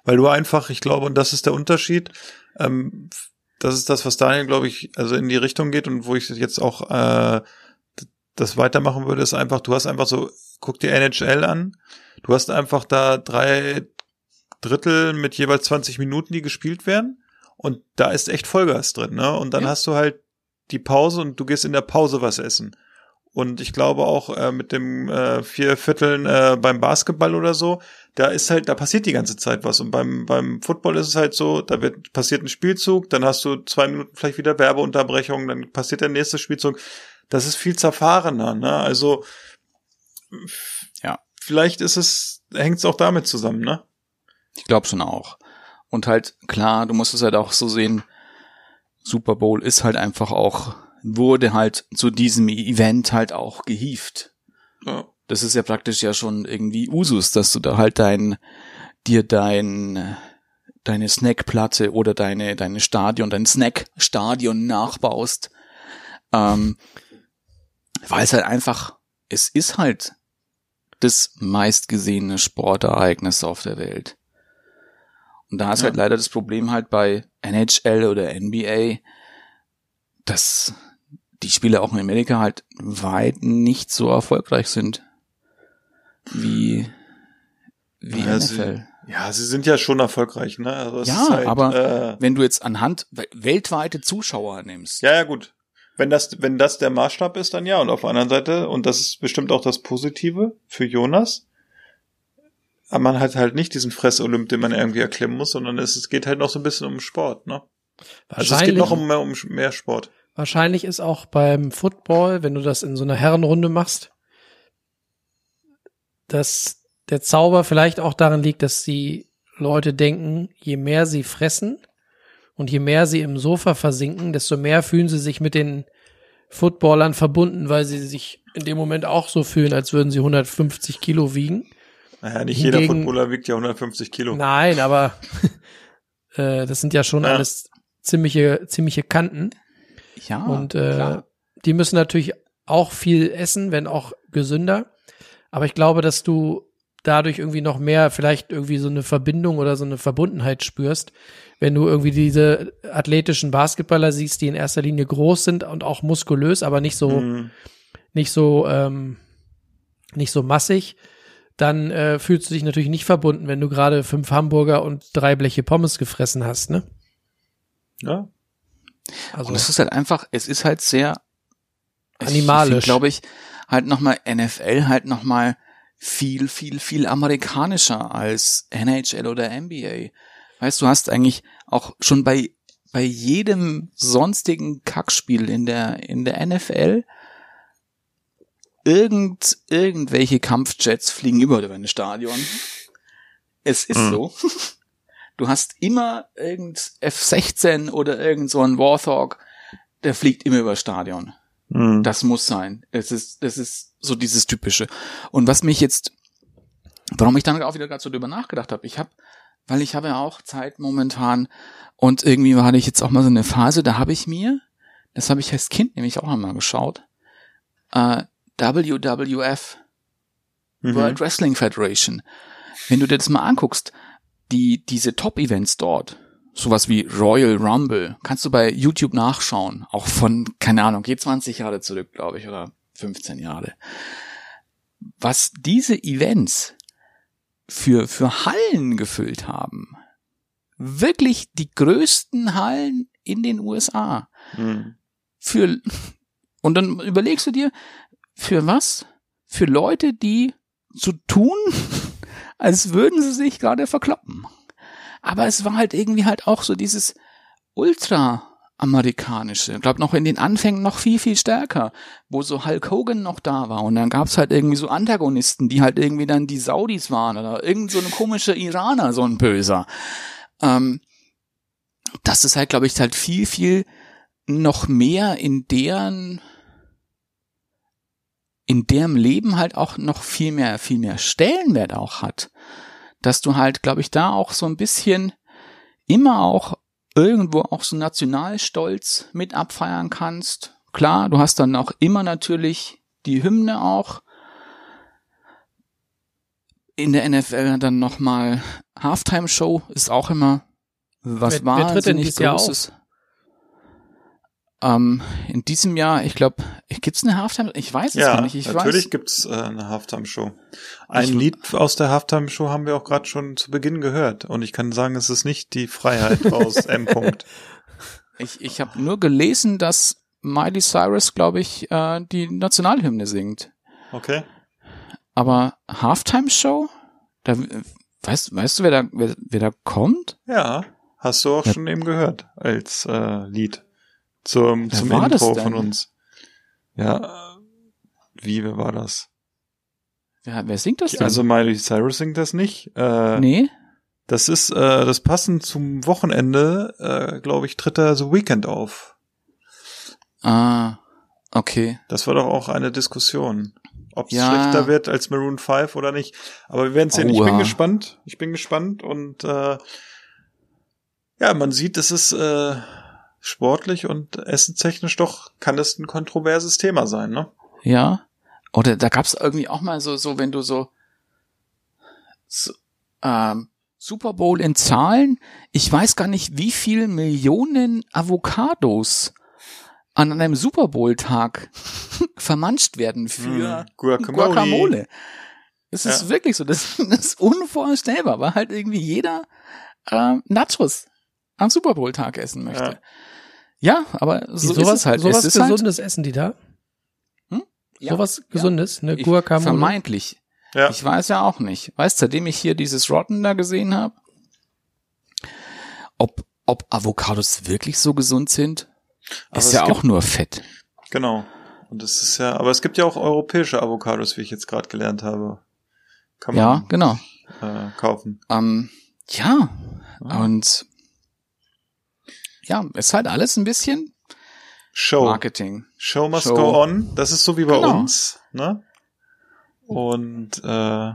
Weil du einfach, ich glaube, und das ist der Unterschied, ähm, das ist das, was Daniel, glaube ich, also in die Richtung geht und wo ich jetzt auch äh, das weitermachen würde, ist einfach, du hast einfach so, guck dir NHL an, du hast einfach da drei Drittel mit jeweils 20 Minuten, die gespielt werden und da ist echt Vollgas drin, ne? Und dann Ja. hast du halt die Pause und du gehst in der Pause was essen. Und ich glaube auch äh, mit dem äh, vier Vierteln äh, beim Basketball oder so, da ist halt, da passiert die ganze Zeit was. Und beim, beim Football ist es halt so, da wird, passiert ein Spielzug, dann hast du zwei Minuten vielleicht wieder Werbeunterbrechung, dann passiert der nächste Spielzug. Das ist viel zerfahrener, ne? Also, Ja. vielleicht ist es, hängt es auch damit zusammen, ne? Ich glaube schon auch. Und halt, klar, du musst es halt auch so sehen, Super Bowl ist halt einfach auch, wurde halt zu diesem Event halt auch gehieft. Ja. Das ist ja praktisch ja schon irgendwie Usus, dass du da halt dein, dir dein, deine Snackplatte oder deine, deine Stadion, dein Snackstadion nachbaust. Ähm, weil es halt einfach, es ist halt das meistgesehene Sportereignis auf der Welt. Und da ist Ja. halt leider das Problem halt bei NHL oder NBA, dass die Spiele auch in Amerika halt weit nicht so erfolgreich sind wie, wie Ja, sie- NFL. Ja, sie sind ja schon erfolgreich, ne? Also Ja, ist halt, aber äh, wenn du jetzt anhand we- weltweite Zuschauer nimmst, Ja, ja, gut. Wenn das, wenn das der Maßstab ist, dann ja. Und auf der anderen Seite, und das ist bestimmt auch das Positive für Jonas, man hat halt nicht diesen Fressolymp, den man irgendwie erklimmen muss, sondern es, es geht halt noch so ein bisschen um Sport, ne? Also es geht noch um mehr, um mehr Sport. Wahrscheinlich ist auch beim Football, wenn du das in so einer Herrenrunde machst, dass der Zauber vielleicht auch darin liegt, dass die Leute denken, je mehr sie fressen und je mehr sie im Sofa versinken, desto mehr fühlen sie sich mit den Footballern verbunden, weil sie sich in dem Moment auch so fühlen, als würden sie 150 Kilo wiegen. Naja, nicht Hingegen- jeder Footballer wiegt ja 150 Kilo. Nein, aber [laughs] äh, das sind ja schon Ja. alles ziemliche, ziemliche Kanten. Ja, Und äh, klar. die müssen natürlich auch viel essen, wenn auch gesünder. Aber ich glaube, dass du dadurch irgendwie noch mehr vielleicht irgendwie so eine Verbindung oder so eine Verbundenheit spürst, wenn du irgendwie diese athletischen Basketballer siehst, die in erster Linie groß sind und auch muskulös, aber nicht so Mhm. nicht so ähm, nicht so massig, dann äh, fühlst du dich natürlich nicht verbunden, wenn du gerade fünf Hamburger und drei Bleche Pommes gefressen hast, ne? Ja. Also Und es ist halt einfach, es ist halt sehr Animalisch. glaube ich, halt nochmal NFL halt nochmal viel, viel, viel amerikanischer als NHL oder NBA. Weißt du, hast eigentlich auch schon bei, bei jedem sonstigen Kackspiel in der, in der NFL irgend, irgendwelche Kampfjets fliegen über dein Stadion. Es ist Mhm. so. Du hast immer irgend F-16 oder irgend so ein Warthog, der fliegt immer über Stadion. Mhm. Das muss sein. Es ist, das ist so dieses typische. Und was mich jetzt, warum ich dann auch wieder gerade so drüber nachgedacht habe, ich habe, weil ich habe ja auch Zeit momentan und irgendwie hatte ich jetzt auch mal so eine Phase, da habe ich mir, das habe ich als Kind nämlich auch einmal geschaut, äh, WWF, Mhm. World Wrestling Federation. Wenn du dir das mal anguckst, die, diese Top-Events dort, sowas wie Royal Rumble, kannst du bei YouTube nachschauen. Auch von, keine Ahnung, geht 20 Jahre zurück, glaube ich, oder 15 Jahre. Was diese Events für, für Hallen gefüllt haben. Wirklich die größten Hallen in den USA. Mhm. Für, und dann überlegst du dir, für was? Für Leute, die so tun, [laughs] als würden sie sich gerade verkloppen. Aber es war halt irgendwie halt auch so dieses ultra-amerikanische, ich glaube noch in den Anfängen noch viel, viel stärker, wo so Hulk Hogan noch da war und dann gab's halt irgendwie so Antagonisten, die halt irgendwie dann die Saudis waren oder irgend so ein komischer Iraner, so ein Böser. Ähm, das ist halt, glaube ich, halt viel, viel noch mehr in deren in deren Leben halt auch noch viel mehr, viel mehr Stellenwert auch hat. Dass du halt, glaube ich, da auch so ein bisschen immer auch irgendwo auch so Nationalstolz mit abfeiern kannst. Klar, du hast dann auch immer natürlich die Hymne auch. In der NFL dann nochmal Halftime Show ist auch immer was Wer- wer tritt denn wahnsinnig dieses Jahr auf? Ähm, in diesem Jahr, ich glaube, gibt's eine Halftime? Ich weiß es Ja, gar nicht. Ich natürlich weiß, gibt's äh, eine Halftime-Show. Ein Ich- Lied aus der Halftime-Show haben wir auch gerade schon zu Beginn gehört. Und ich kann sagen, es ist nicht die Freiheit aus [laughs] M. -Punkt. ich, ich habe nur gelesen, dass Miley Cyrus, glaube ich, äh, die Nationalhymne singt. Okay. Aber Halftime Show? Da weißt, weißt du, wer da, wer, wer da kommt? Ja, hast du auch Ja. schon eben gehört als äh, Lied zum, Wer zum Intro von uns. Ja, wie, wer war das? Wer, wer singt das denn? Also Miley Cyrus singt das nicht. Äh, nee? Das ist, äh, das passend zum Wochenende, äh, glaube ich, tritt er The Weekend auf. Ah, okay. Das war doch auch eine Diskussion, ob es Ja. schlechter wird als Maroon 5 oder nicht. Aber wir werden sehen. Ich bin gespannt. Ich bin gespannt und äh, ja, man sieht, es ist äh, sportlich und essenstechnisch doch kann es ein kontroverses Thema sein, ne? Ja. Oder da gab's irgendwie auch mal so, so wenn du so, so ähm, Super Bowl in Zahlen, ich weiß gar nicht, wie viel Millionen Avocados an einem Super Bowl Tag [laughs] vermanscht werden für Hm, Guacamole. Guacamole. Es ist Ja. wirklich so, das, [laughs] das ist unvorstellbar, weil halt irgendwie jeder äh, Nachos am Super Bowl Tag essen möchte. Ja, aber so sowas, ist es halt. sowas es ist halt, Gesundes essen die da? ja, sowas ja. Gesundes? Eine Ich- Guacamole? Vermeintlich. Ja. Ich weiß ja auch nicht. Weißt, seitdem ich hier dieses Rotten da gesehen habe, ob, ob Avocados wirklich so gesund sind, Aber ist ja auch nur Fett. Genau. Und das ist ja, aber es gibt ja auch europäische Avocados, wie ich jetzt gerade gelernt habe. Kann Ja, man genau. äh, kaufen. Ähm, ja, Ah. und ja, ist halt alles ein bisschen Show. Marketing. Show must Show. go on. Das ist so wie bei Genau. uns, ne? Und äh,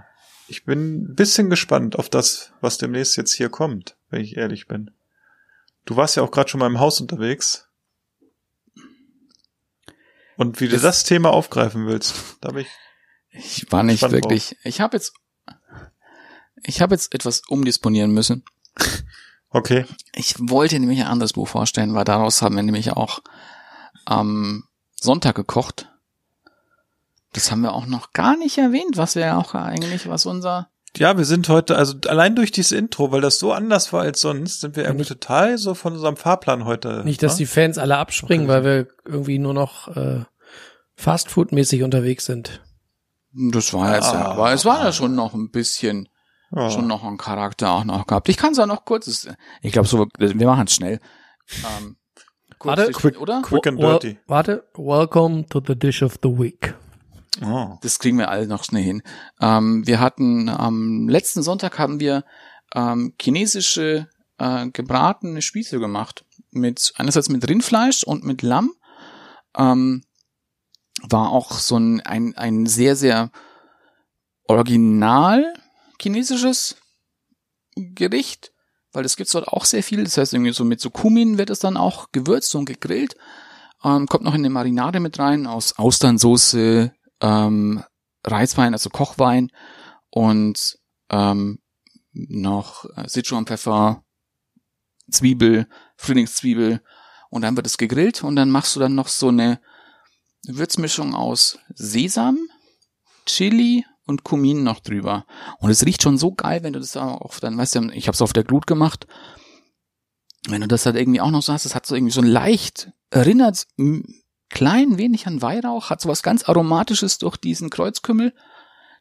ich bin ein bisschen gespannt auf das, was demnächst jetzt hier kommt, wenn ich ehrlich bin. Du warst ja auch gerade schon mal im Haus unterwegs. Und wie du Das- das Thema aufgreifen willst, da bin ich. Ich war nicht wirklich. Ich habe jetzt, ich habe jetzt etwas umdisponieren müssen. Okay. Ich wollte nämlich ein anderes Buch vorstellen, weil daraus haben wir nämlich auch am Sonntag gekocht. Das haben wir auch noch gar nicht erwähnt, was wir auch eigentlich, was unser Ja, wir sind heute, also allein durch dieses Intro, weil das so anders war als sonst, sind wir irgendwie total so von unserem Fahrplan heute. Nicht, dass ne? die Fans alle abspringen, weil wir irgendwie nur noch äh, Fastfood-mäßig unterwegs sind. Das war jetzt ja, Ah. aber es war ja schon noch ein bisschen, Ja. schon noch ein Charakter auch noch gehabt. Ich kann es auch noch kurz, ich glaube so, wir machen es schnell. Ähm, kurz Warte. durch- Quick- oder? quick and dirty. Warte, welcome to the dish of the week. Oh. Das kriegen wir alle noch schnell hin. Ähm, wir hatten am letzten Sonntag haben wir ähm, chinesische äh, gebratene Spieße gemacht. Mit einerseits mit Rindfleisch und mit Lamm. Ähm, war auch so ein, ein, ein sehr, sehr original chinesisches Gericht, weil das gibt's dort auch sehr viel. Das heißt, irgendwie so mit so Kumin wird es dann auch gewürzt und gegrillt. Ähm, kommt noch in eine Marinade mit rein aus Austernsoße, ähm, Reiswein, also Kochwein und ähm, noch äh, Sichuan-Pfeffer, Zwiebel, Frühlingszwiebel und dann wird es gegrillt und dann machst du dann noch so eine Würzmischung aus Sesam, Chili und Kumin noch drüber. Und es riecht schon so geil, wenn du das auf dann, weißt du, ich habe es auf der Glut gemacht. Wenn du das halt irgendwie auch noch so hast, es hat so irgendwie so ein leicht, erinnert klein wenig an Weihrauch, hat so was ganz Aromatisches durch diesen Kreuzkümmel,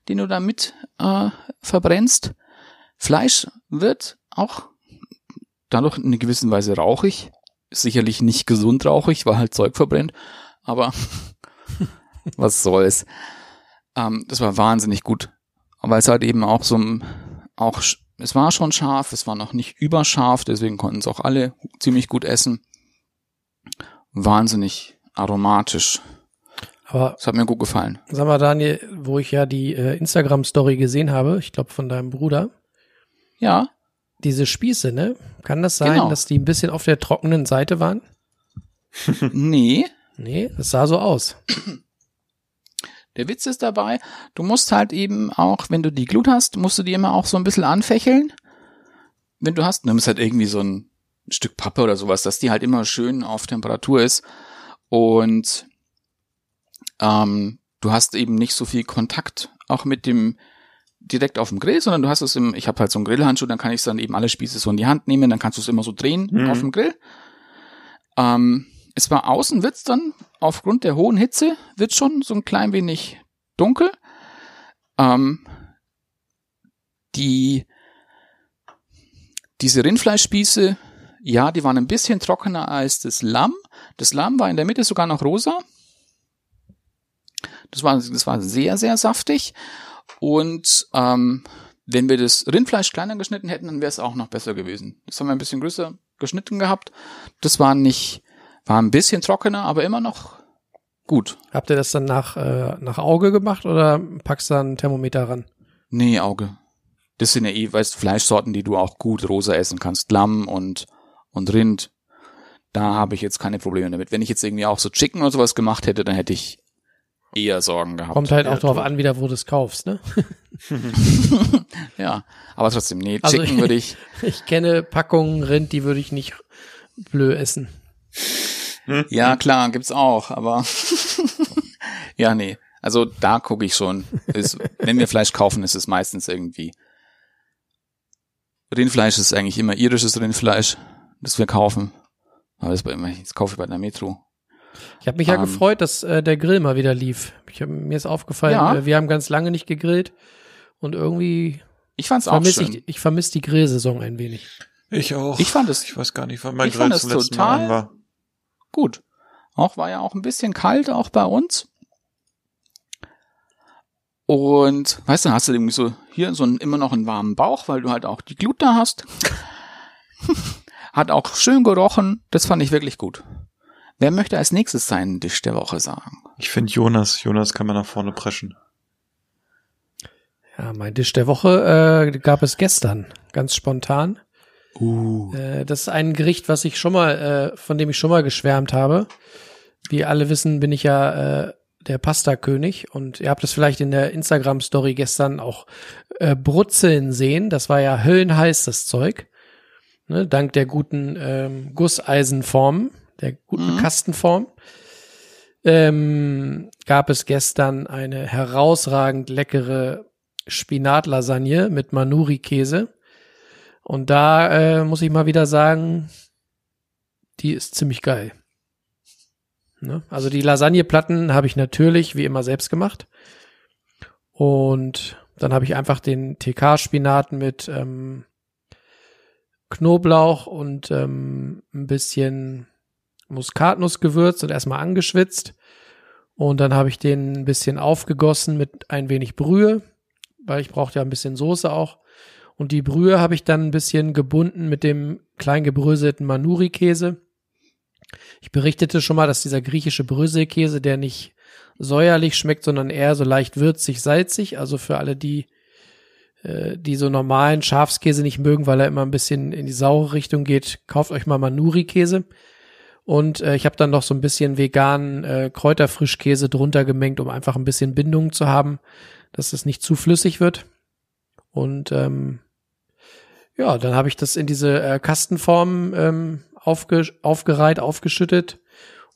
den du da mit äh, verbrennst. Fleisch wird auch dadurch in einer gewissen Weise rauchig. Sicherlich nicht gesund rauchig, weil halt Zeug verbrennt. Aber [laughs] was soll's. Ähm, das war wahnsinnig gut. Aber es halt eben auch so ein, auch, es war schon scharf, es war noch nicht überscharf, deswegen konnten es auch alle ziemlich gut essen. Wahnsinnig aromatisch. Aber Das hat mir gut gefallen. sag mal, Daniel, wo ich ja die äh, Instagram-Story gesehen habe, ich glaube von deinem Bruder, Ja, diese Spieße, ne? Kann das sein, Genau. dass die ein bisschen auf der trockenen Seite waren? [laughs] nee. Nee, das sah so aus. Der Witz ist dabei, du musst halt eben auch, wenn du die Glut hast, musst du die immer auch so ein bisschen anfächeln. Wenn du hast, nimmst halt irgendwie so ein Stück Pappe oder sowas, dass die halt immer schön auf Temperatur ist. Und ähm, du hast eben nicht so viel Kontakt auch mit dem direkt auf dem Grill, sondern du hast es im, ich habe halt so einen Grillhandschuh, dann kann ich dann eben alle Spieße so in die Hand nehmen, dann kannst du es immer so drehen Mhm. auf dem Grill. Ähm, es war außen wird's dann aufgrund der hohen Hitze wird schon so ein klein wenig dunkel. Ähm, die diese Rindfleischspieße, ja, die waren ein bisschen trockener als das Lamm. Das Lamm war in der Mitte sogar noch rosa. Das war, das war sehr, sehr saftig. Und ähm, wenn wir das Rindfleisch kleiner geschnitten hätten, dann wäre es auch noch besser gewesen. Das haben wir ein bisschen größer geschnitten gehabt. Das war nicht, war ein bisschen trockener, aber immer noch gut. Habt ihr das dann nach, äh, nach Auge gemacht oder packst du da ein Thermometer ran? Nee, Auge. Das sind ja eh, weißt, Fleischsorten, die du auch gut rosa essen kannst. Lamm und, und Rind. Da habe ich jetzt keine Probleme damit. Wenn ich jetzt irgendwie auch so Chicken oder sowas gemacht hätte, dann hätte ich eher Sorgen gehabt. Kommt halt Ja, auch drauf tot. an, wieder wo du es kaufst, ne? [laughs] ja, aber trotzdem, nee, Also Chicken würde ich, [laughs] Ich kenne Packungen Rind, die würde ich nicht blö essen. Ja klar, gibt's auch, aber [laughs] ja, nee. Also da gucke ich schon. Ist, wenn wir Fleisch kaufen, ist es meistens irgendwie Rindfleisch ist eigentlich immer irisches Rindfleisch, das wir kaufen. Aber das, bei- das kaufe ich bei der Metro. Ich habe mich ja Ähm. gefreut, dass äh, der Grill mal wieder lief. Ich hab, mir ist aufgefallen, Ja. äh, wir haben ganz lange nicht gegrillt und irgendwie Ich fand's auch vermisse schön. ich, ich vermisse die Grillsaison ein wenig. Ich auch. Ich fand es Ich weiß gar nicht, wann mein Ich fand Grill es zum letzten total- Mal an war. Gut. Auch war ja auch ein bisschen kalt, auch bei uns. Und weißt du, hast du irgendwie so hier so einen, immer noch einen warmen Bauch, weil du halt auch die Glut da hast. [laughs] Hat auch schön gerochen. Das fand ich wirklich gut. Wer möchte als nächstes seinen Tisch der Woche sagen? Ich finde Jonas, Jonas kann man nach vorne preschen. Ja, mein Tisch der Woche äh, gab es gestern, ganz spontan. Uh. Äh, das ist ein Gericht, was ich schon mal, äh, von dem ich schon mal geschwärmt habe. Wie alle wissen, bin ich ja äh, der Pasta-König und ihr habt es vielleicht in der Instagram-Story gestern auch äh, brutzeln sehen. Das war ja höllenheiß, das Zeug. Ne, dank der guten ähm, Gusseisenform, der guten Mhm. Kastenform. Ähm, gab es gestern eine herausragend leckere Spinatlasagne mit Manuri-Käse. Und da äh, muss ich mal wieder sagen, die ist ziemlich geil. Ne? Also die Lasagneplatten habe ich natürlich wie immer selbst gemacht. Und dann habe ich einfach den TK-Spinat mit ähm, Knoblauch und ähm, ein bisschen Muskatnuss gewürzt und erstmal angeschwitzt. Und dann habe ich den ein bisschen aufgegossen mit ein wenig Brühe, weil ich brauchte ja ein bisschen Soße auch. Und die Brühe habe ich dann ein bisschen gebunden mit dem klein gebröselten Manuri-Käse. Ich berichtete schon mal, dass dieser griechische Bröselkäse, der nicht säuerlich schmeckt, sondern eher so leicht würzig, salzig. Also für alle, die, äh, die so normalen Schafskäse nicht mögen, weil er immer ein bisschen in die saure Richtung geht, kauft euch mal Manuri-Käse. Und äh, ich habe dann noch so ein bisschen veganen äh, Kräuterfrischkäse drunter gemengt, um einfach ein bisschen Bindung zu haben, dass es nicht zu flüssig wird. Und ähm, ja, dann habe ich das in diese äh, Kastenform ähm, aufge aufgereiht, aufgeschüttet.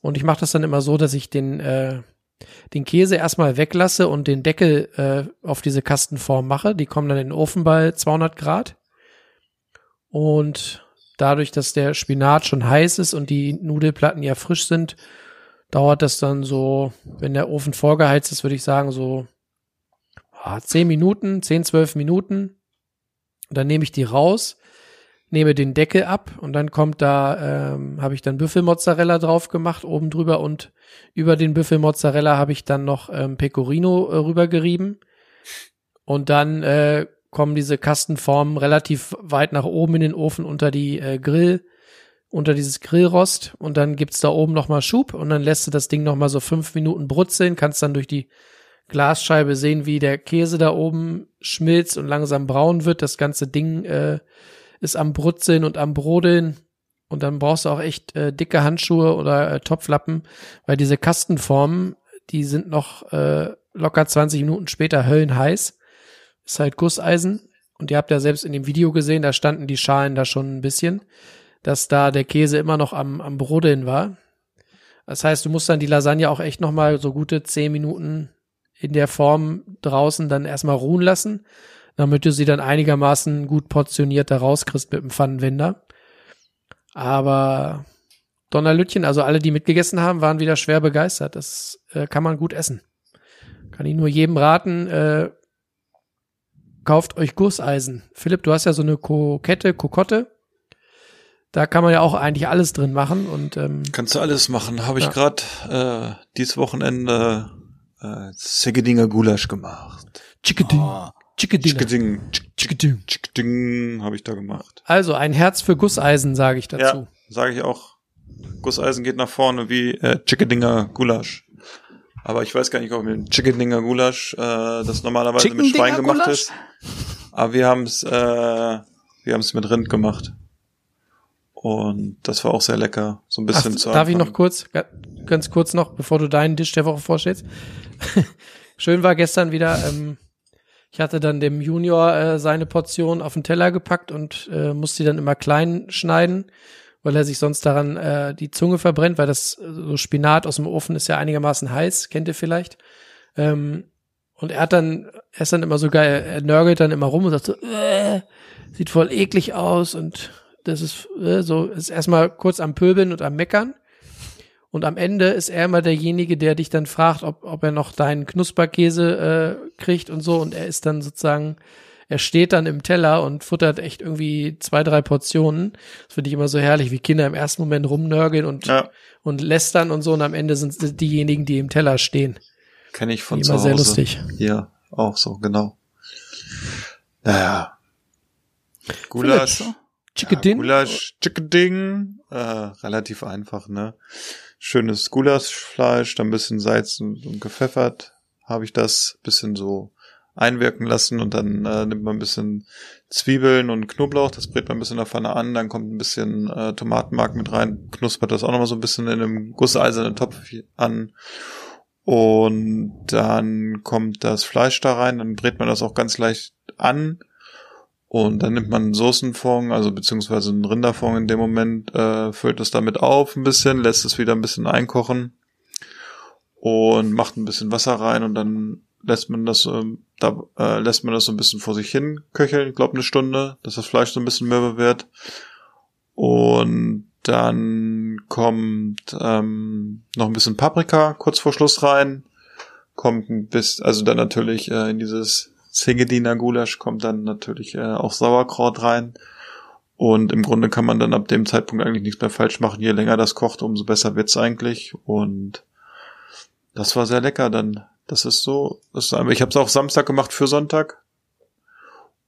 Und ich mache das dann immer so, dass ich den, äh, den Käse erstmal weglasse und den Deckel äh, auf diese Kastenform mache. Die kommen dann in den Ofen bei 200 Grad. Und dadurch, dass der Spinat schon heiß ist und die Nudelplatten ja frisch sind, dauert das dann so, wenn der Ofen vorgeheizt ist, würde ich sagen, so ah, 10 Minuten, 10, 12 Minuten. Und dann nehme ich die raus, nehme den Deckel ab und dann kommt da, ähm, habe ich dann Büffelmozzarella drauf gemacht, oben drüber und über den Büffelmozzarella habe ich dann noch ähm, Pecorino äh, rübergerieben. Und dann äh, kommen diese Kastenformen relativ weit nach oben in den Ofen unter die äh, Grill, unter dieses Grillrost und dann gibt's da oben nochmal Schub und dann lässt du das Ding nochmal so fünf Minuten brutzeln, kannst dann durch die Glasscheibe sehen, wie der Käse da oben schmilzt und langsam braun wird. Das ganze Ding äh, ist am Brutzeln und am Brodeln. Und dann brauchst du auch echt äh, dicke Handschuhe oder äh, Topflappen, weil diese Kastenformen, die sind noch äh, locker 20 Minuten später höllenheiß. Ist halt Gusseisen. Und ihr habt ja selbst in dem Video gesehen, da standen die Schalen da schon ein bisschen, dass da der Käse immer noch am, am Brodeln war. Das heißt, du musst dann die Lasagne auch echt noch mal so gute 10 Minuten in der Form draußen dann erstmal ruhen lassen, damit du sie dann einigermaßen gut portioniert da rauskriegst mit dem Pfannenwender. Aber Donnerlütchen, also alle, die mitgegessen haben, waren wieder schwer begeistert. Das äh, kann man gut essen. Kann ich nur jedem raten, äh, kauft euch Gusseisen. Philipp, du hast ja so eine Kokette, Kokotte. Da kann man ja auch eigentlich alles drin machen und ähm, Kannst du alles machen. Habe ich Ja. gerade äh, dieses Wochenende äh, Segedinger Gulasch gemacht. Chickading, Chickading. Chickading, Chickading. Chickading habe ich da gemacht. Also ein Herz für Gusseisen, sage ich dazu. Ja, sage ich auch. Gusseisen geht nach vorne wie äh, Chickadinger Gulasch. Aber ich weiß gar nicht, ob mit Chickadinger Gulasch äh, das normalerweise mit Schwein gemacht Gulasch? ist. Aber wir haben es äh, wir haben es mit Rind gemacht. Und das war auch sehr lecker. So ein Ach, bisschen zu darf ich Anfang. noch kurz, ga- ganz kurz noch, bevor du deinen Tisch der Woche vorstellst? [laughs] Schön war gestern wieder, ähm, ich hatte dann dem Junior äh, seine Portion auf den Teller gepackt und äh, musste die dann immer klein schneiden, weil er sich sonst daran äh, die Zunge verbrennt, weil das so Spinat aus dem Ofen ist ja einigermaßen heiß, kennt ihr vielleicht. Ähm, und er hat dann, er ist dann immer so geil, er nörgelt dann immer rum und sagt so, äh, sieht voll eklig aus und das ist äh, so, ist erstmal kurz am Pöbeln und am Meckern. Und am Ende ist er immer derjenige, der dich dann fragt, ob, ob er noch deinen Knusperkäse äh, kriegt und so. Und er ist dann sozusagen, er steht dann im Teller und futtert echt irgendwie zwei, drei Portionen. Das finde ich immer so herrlich, wie Kinder im ersten Moment rumnörgeln und, Ja, und lästern und so. Und am Ende sind es diejenigen, die im Teller stehen. kenne ich von Immer zu Hause. sehr lustig. Hier auch so, genau. Naja. Gulasch. Chickadin? Ja, Gulasch, Chickading. Äh, relativ einfach, ne? Schönes Gulaschfleisch, dann ein bisschen Salz und, und gepfeffert. Habe ich das bisschen so einwirken lassen und dann äh, nimmt man ein bisschen Zwiebeln und Knoblauch, das brät man ein bisschen in der Pfanne an, dann kommt ein bisschen äh, Tomatenmark mit rein, knuspert das auch nochmal so ein bisschen in einem gusseisernen Topf an und dann kommt das Fleisch da rein, dann brät man das auch ganz leicht an und dann nimmt man einen Soßenfond, also beziehungsweise einen Rinderfond in dem Moment, äh, füllt es damit auf ein bisschen, lässt es wieder ein bisschen einkochen und macht ein bisschen Wasser rein und dann lässt man das, ähm, da äh, lässt man das so ein bisschen vor sich hin köcheln, ich glaube eine Stunde, dass das Fleisch so ein bisschen mürbe wird. Und dann kommt ähm, noch ein bisschen Paprika kurz vor Schluss rein. Kommt ein bisschen, also dann natürlich äh, in dieses Zingediner Gulasch kommt dann natürlich äh, auch Sauerkraut rein. Und im Grunde kann man dann ab dem Zeitpunkt eigentlich nichts mehr falsch machen. Je länger das kocht, umso besser wird's eigentlich. Und das war sehr lecker dann. Das ist so, das ist einfach, ich habe es auch Samstag gemacht für Sonntag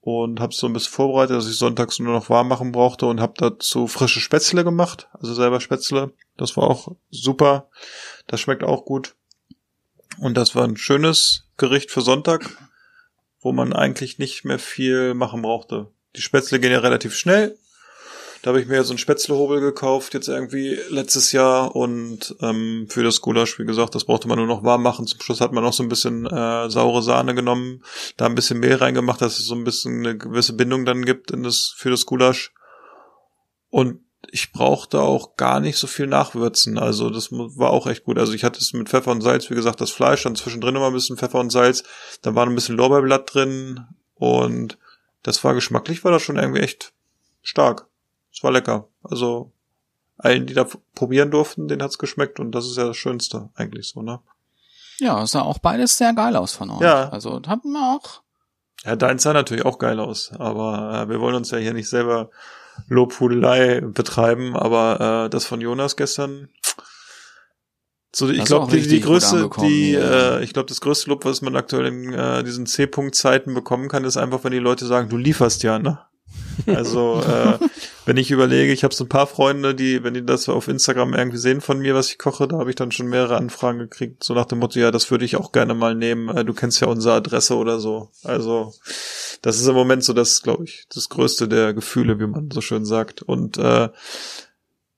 und habe so ein bisschen vorbereitet, dass ich sonntags nur noch warm machen brauchte und habe dazu frische Spätzle gemacht, also selber Spätzle. Das war auch super. Das schmeckt auch gut. Und das war ein schönes Gericht für Sonntag, wo man eigentlich nicht mehr viel machen brauchte. Die Spätzle gehen ja relativ schnell. Da habe ich mir ja so einen Spätzlehobel gekauft, jetzt irgendwie letztes Jahr. Und ähm, für das Gulasch, wie gesagt, das brauchte man nur noch warm machen. Zum Schluss hat man noch so ein bisschen äh, saure Sahne genommen, da ein bisschen Mehl reingemacht, dass es so ein bisschen eine gewisse Bindung dann gibt in das, für das Gulasch. Und ich brauchte auch gar nicht so viel nachwürzen. Also das war auch echt gut. Also ich hatte es mit Pfeffer und Salz, wie gesagt, das Fleisch, dann zwischendrin immer ein bisschen Pfeffer und Salz. Da war ein bisschen Lorbeerblatt drin und das war geschmacklich, war das schon irgendwie echt stark. Es war lecker. Also allen, die da probieren durften, denen hat's geschmeckt und das ist ja das Schönste eigentlich so, ne? Ja, sah auch beides sehr geil aus von euch. Ja. Also haben wir auch. Ja, deins sah natürlich auch geil aus, aber äh, wir wollen uns ja hier nicht selber Lobhudelei betreiben, aber äh, das von Jonas gestern, so ich glaube die, die größte, die ja. äh, ich glaube das größte Lob, was man aktuell in äh, diesen C-Punkt-Zeiten bekommen kann, ist einfach, wenn die Leute sagen, du lieferst ja, ne? Also [laughs] äh, wenn ich überlege, ich habe so ein paar Freunde, die, wenn die das auf Instagram irgendwie sehen von mir, was ich koche, da habe ich dann schon mehrere Anfragen gekriegt, so nach dem Motto, ja, das würde ich auch gerne mal nehmen. Äh, du kennst ja unsere Adresse oder so. Also das ist im Moment so das, glaube ich, das größte der Gefühle, wie man so schön sagt. Und äh,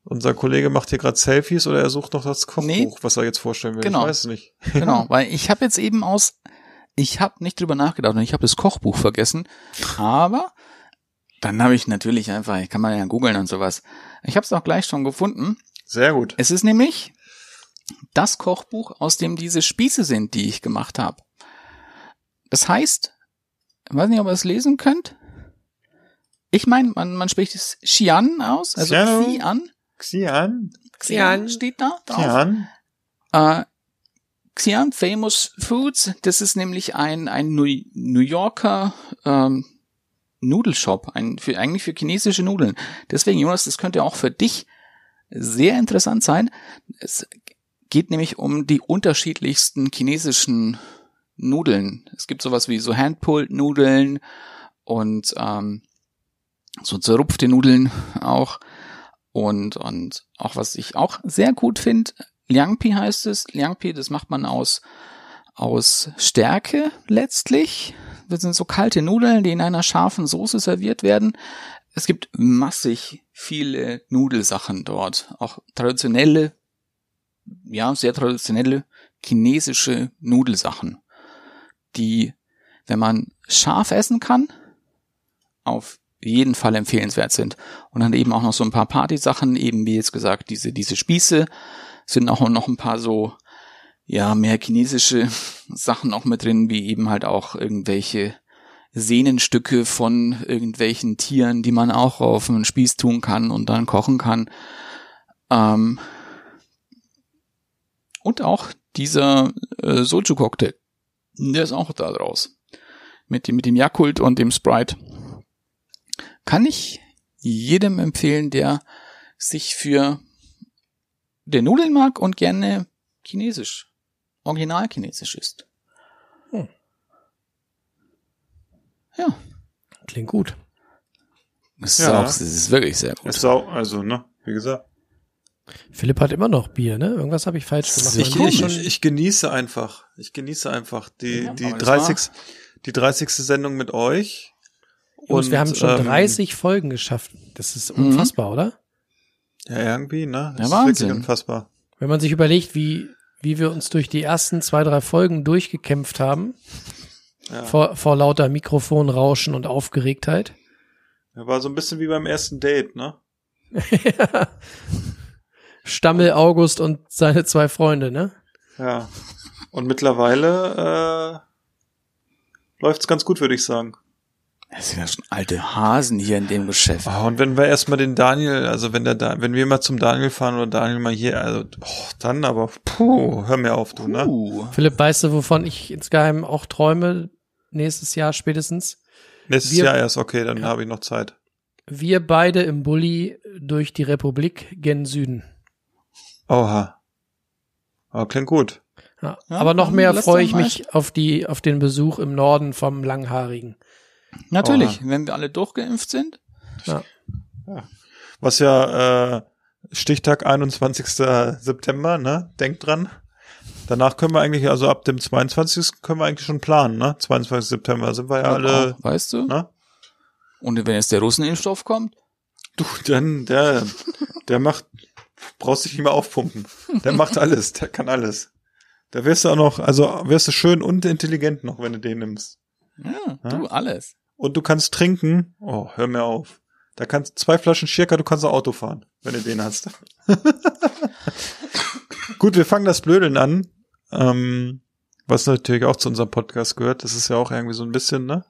unser Kollege macht hier gerade Selfies oder er sucht noch das Kochbuch, Nee. was er jetzt vorstellen will. Genau. Ich weiß es nicht. Genau, [laughs] weil ich habe jetzt eben aus, ich habe nicht drüber nachgedacht und ich habe das Kochbuch vergessen, aber dann habe ich natürlich einfach, ich kann man ja googeln und sowas. Ich habe es auch gleich schon gefunden. Sehr gut. Es ist nämlich das Kochbuch, aus dem diese Spieße sind, die ich gemacht habe. Das heißt, ich weiß nicht, ob ihr es lesen könnt. Ich meine, man, man spricht es Xian aus, also Xian. Xian. Xian. Xian steht da drauf. Xian. Äh, Xi'an Famous Foods, das ist nämlich ein, ein New, New Yorker ähm, Nudelshop, ein, für, eigentlich für chinesische Nudeln. Deswegen, Jonas, das könnte auch für dich sehr interessant sein. Es geht nämlich um die unterschiedlichsten chinesischen Nudeln. Es gibt sowas wie so Handpulled-Nudeln und ähm, so zerrupfte Nudeln auch. Und, und auch was ich auch sehr gut finde, Liangpi heißt es. Liangpi, das macht man aus, aus Stärke letztlich. Das sind so kalte Nudeln, die in einer scharfen Soße serviert werden. Es gibt massig viele Nudelsachen dort. Auch traditionelle, ja, sehr traditionelle chinesische Nudelsachen, die, wenn man scharf essen kann, auf jeden Fall empfehlenswert sind. Und dann eben auch noch so ein paar Partysachen, eben wie jetzt gesagt, diese, diese Spieße, sind auch noch ein paar so, ja, mehr chinesische [laughs] Sachen auch mit drin, wie eben halt auch irgendwelche Sehnenstücke von irgendwelchen Tieren, die man auch auf einen Spieß tun kann und dann kochen kann. Ähm, Und auch dieser äh, Soju-Cocktail. Der ist auch da draus. Mit dem, mit dem Yakult und dem Sprite. Kann ich jedem empfehlen, der sich für der Nudeln mag und gerne chinesisch, original chinesisch isst. Hm. Ja, Klingt gut. das ist Ja. auch, das ist wirklich sehr gut. Ist auch, also, ne, wie gesagt. Philipp hat immer noch Bier, ne? Irgendwas habe ich falsch gemacht. ist Ich, ich, ich genieße einfach. Ich genieße einfach die, Ja, die aber das 30. Die 30. Sendung mit euch. Jungs, wir haben schon ähm, 30 Folgen geschafft. Das ist Mhm. unfassbar, oder? Ja, irgendwie, ne? Ja, Das ist Wahnsinn. wirklich unfassbar. Wenn man sich überlegt, wie, wie wir uns durch die ersten zwei, drei Folgen durchgekämpft haben, Ja. vor, vor lauter Mikrofonrauschen und Aufgeregtheit. Ja, war so ein bisschen wie beim ersten Date, ne? [laughs] Stammel August und seine zwei Freunde, ne? Ja. Und mittlerweile äh, läuft's ganz gut, würde ich sagen. Das sind ja schon alte Hasen hier in dem Geschäft. Ah, und wenn wir erstmal den Daniel, also wenn der da, wenn wir mal zum Daniel fahren oder Daniel mal hier, also oh, dann aber, puh, hör mir auf, du, ne? Uh, Philipp, weißt du, wovon ich insgeheim auch träume? Nächstes Jahr spätestens. Nächstes wir- Jahr erst, okay, dann Ja. habe ich noch Zeit. Wir beide im Bulli durch die Republik gen Süden. Oha. Aber klingt gut. Ja, Ja, aber noch mehr freue ich mich auf die, auf den Besuch im Norden vom Langhaarigen. Natürlich, wenn wir alle durchgeimpft sind. Was ja äh, Stichtag 21. September, ne? Denkt dran. Danach können wir eigentlich, also ab dem 22. können wir eigentlich schon planen, ne? 22. September sind wir ja alle, Auch, weißt du? ne? Und wenn jetzt der Russenimpfstoff kommt? Du, dann, der, der macht, brauchst dich nicht mehr aufpumpen. Der macht alles, der kann alles. Da wirst du auch noch, also wirst du schön und intelligent noch, wenn du den nimmst. Ja, Ja? du, alles. Und du kannst trinken. Oh, hör mir auf. Da kannst zwei Flaschen Schirka, du kannst auch Auto fahren, wenn du den hast. [laughs] Gut, wir fangen das Blödeln an. Ähm, was natürlich auch zu unserem Podcast gehört. Das ist ja auch irgendwie so ein bisschen, ne?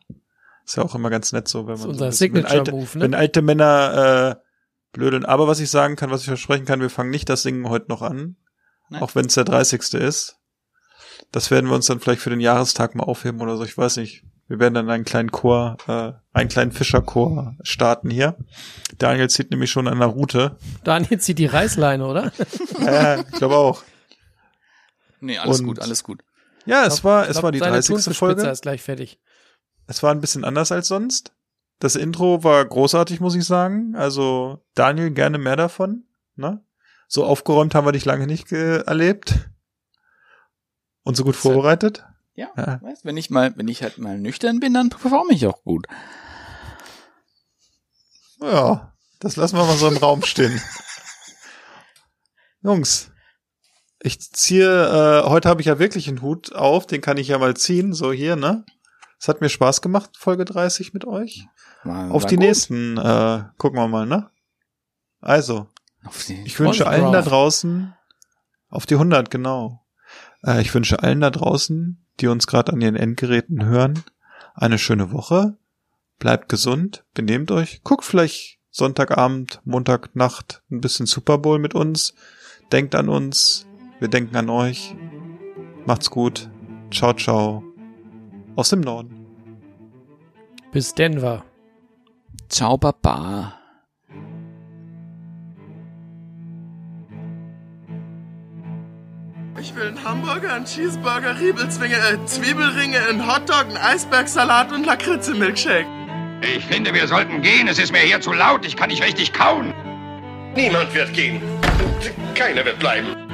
Ist ja auch immer ganz nett so, wenn man so unser ein bisschen, wenn alte, Signature-Move, ne? wenn alte Männer äh, blödeln. Aber was ich sagen kann, was ich versprechen kann, wir fangen nicht das Singen heute noch an. Nein. Auch wenn es der 30. ist. Das werden wir uns dann vielleicht für den Jahrestag mal aufheben oder so. Ich weiß nicht. Wir werden dann einen kleinen Chor, äh, einen kleinen Fischerchor starten hier. Daniel zieht nämlich schon an der Route. Daniel zieht die Reißleine, oder? [laughs] Ja, ich glaube auch. Nee, alles Und- gut, alles gut. Ja, es war, es glaub, war die seine 30. Thunfischpizza Folge. ist gleich fertig. Es war ein bisschen anders als sonst. Das Intro war großartig, muss ich sagen. Also Daniel, gerne mehr davon. Ne? So aufgeräumt haben wir dich lange nicht ge- erlebt. Und so gut vorbereitet. Ja, Ja. weißt, wenn ich mal, wenn ich halt mal nüchtern bin, dann performe ich auch gut. Ja, das lassen wir mal so im Raum stehen. [laughs] Jungs, ich ziehe, äh, heute habe ich ja wirklich einen Hut auf, den kann ich ja mal ziehen, so hier, ne? Es hat mir Spaß gemacht, Folge 30 mit euch. War, Auf war die gut. nächsten, äh, gucken wir mal, ne? Also, Ich wünsche allen da draußen auf die 100, genau. Äh, ich wünsche allen da draußen, die uns gerade an ihren Endgeräten hören, eine schöne Woche. Bleibt gesund, benehmt euch, guckt vielleicht Sonntagabend, Montagnacht ein bisschen Super Bowl mit uns. Denkt an uns, wir denken an euch. Macht's gut. Ciao, ciao. Aus dem Norden. Bis Denver. Ciao, Ich will einen Hamburger, einen Cheeseburger, Riebelzwinge, äh, Zwiebelringe, einen Hotdog, einen Eisbergsalat und Lakritze-Milkshake. Ich finde, wir sollten gehen. Es ist mir hier zu laut. Ich kann nicht richtig kauen. Niemand wird gehen. Keiner wird bleiben.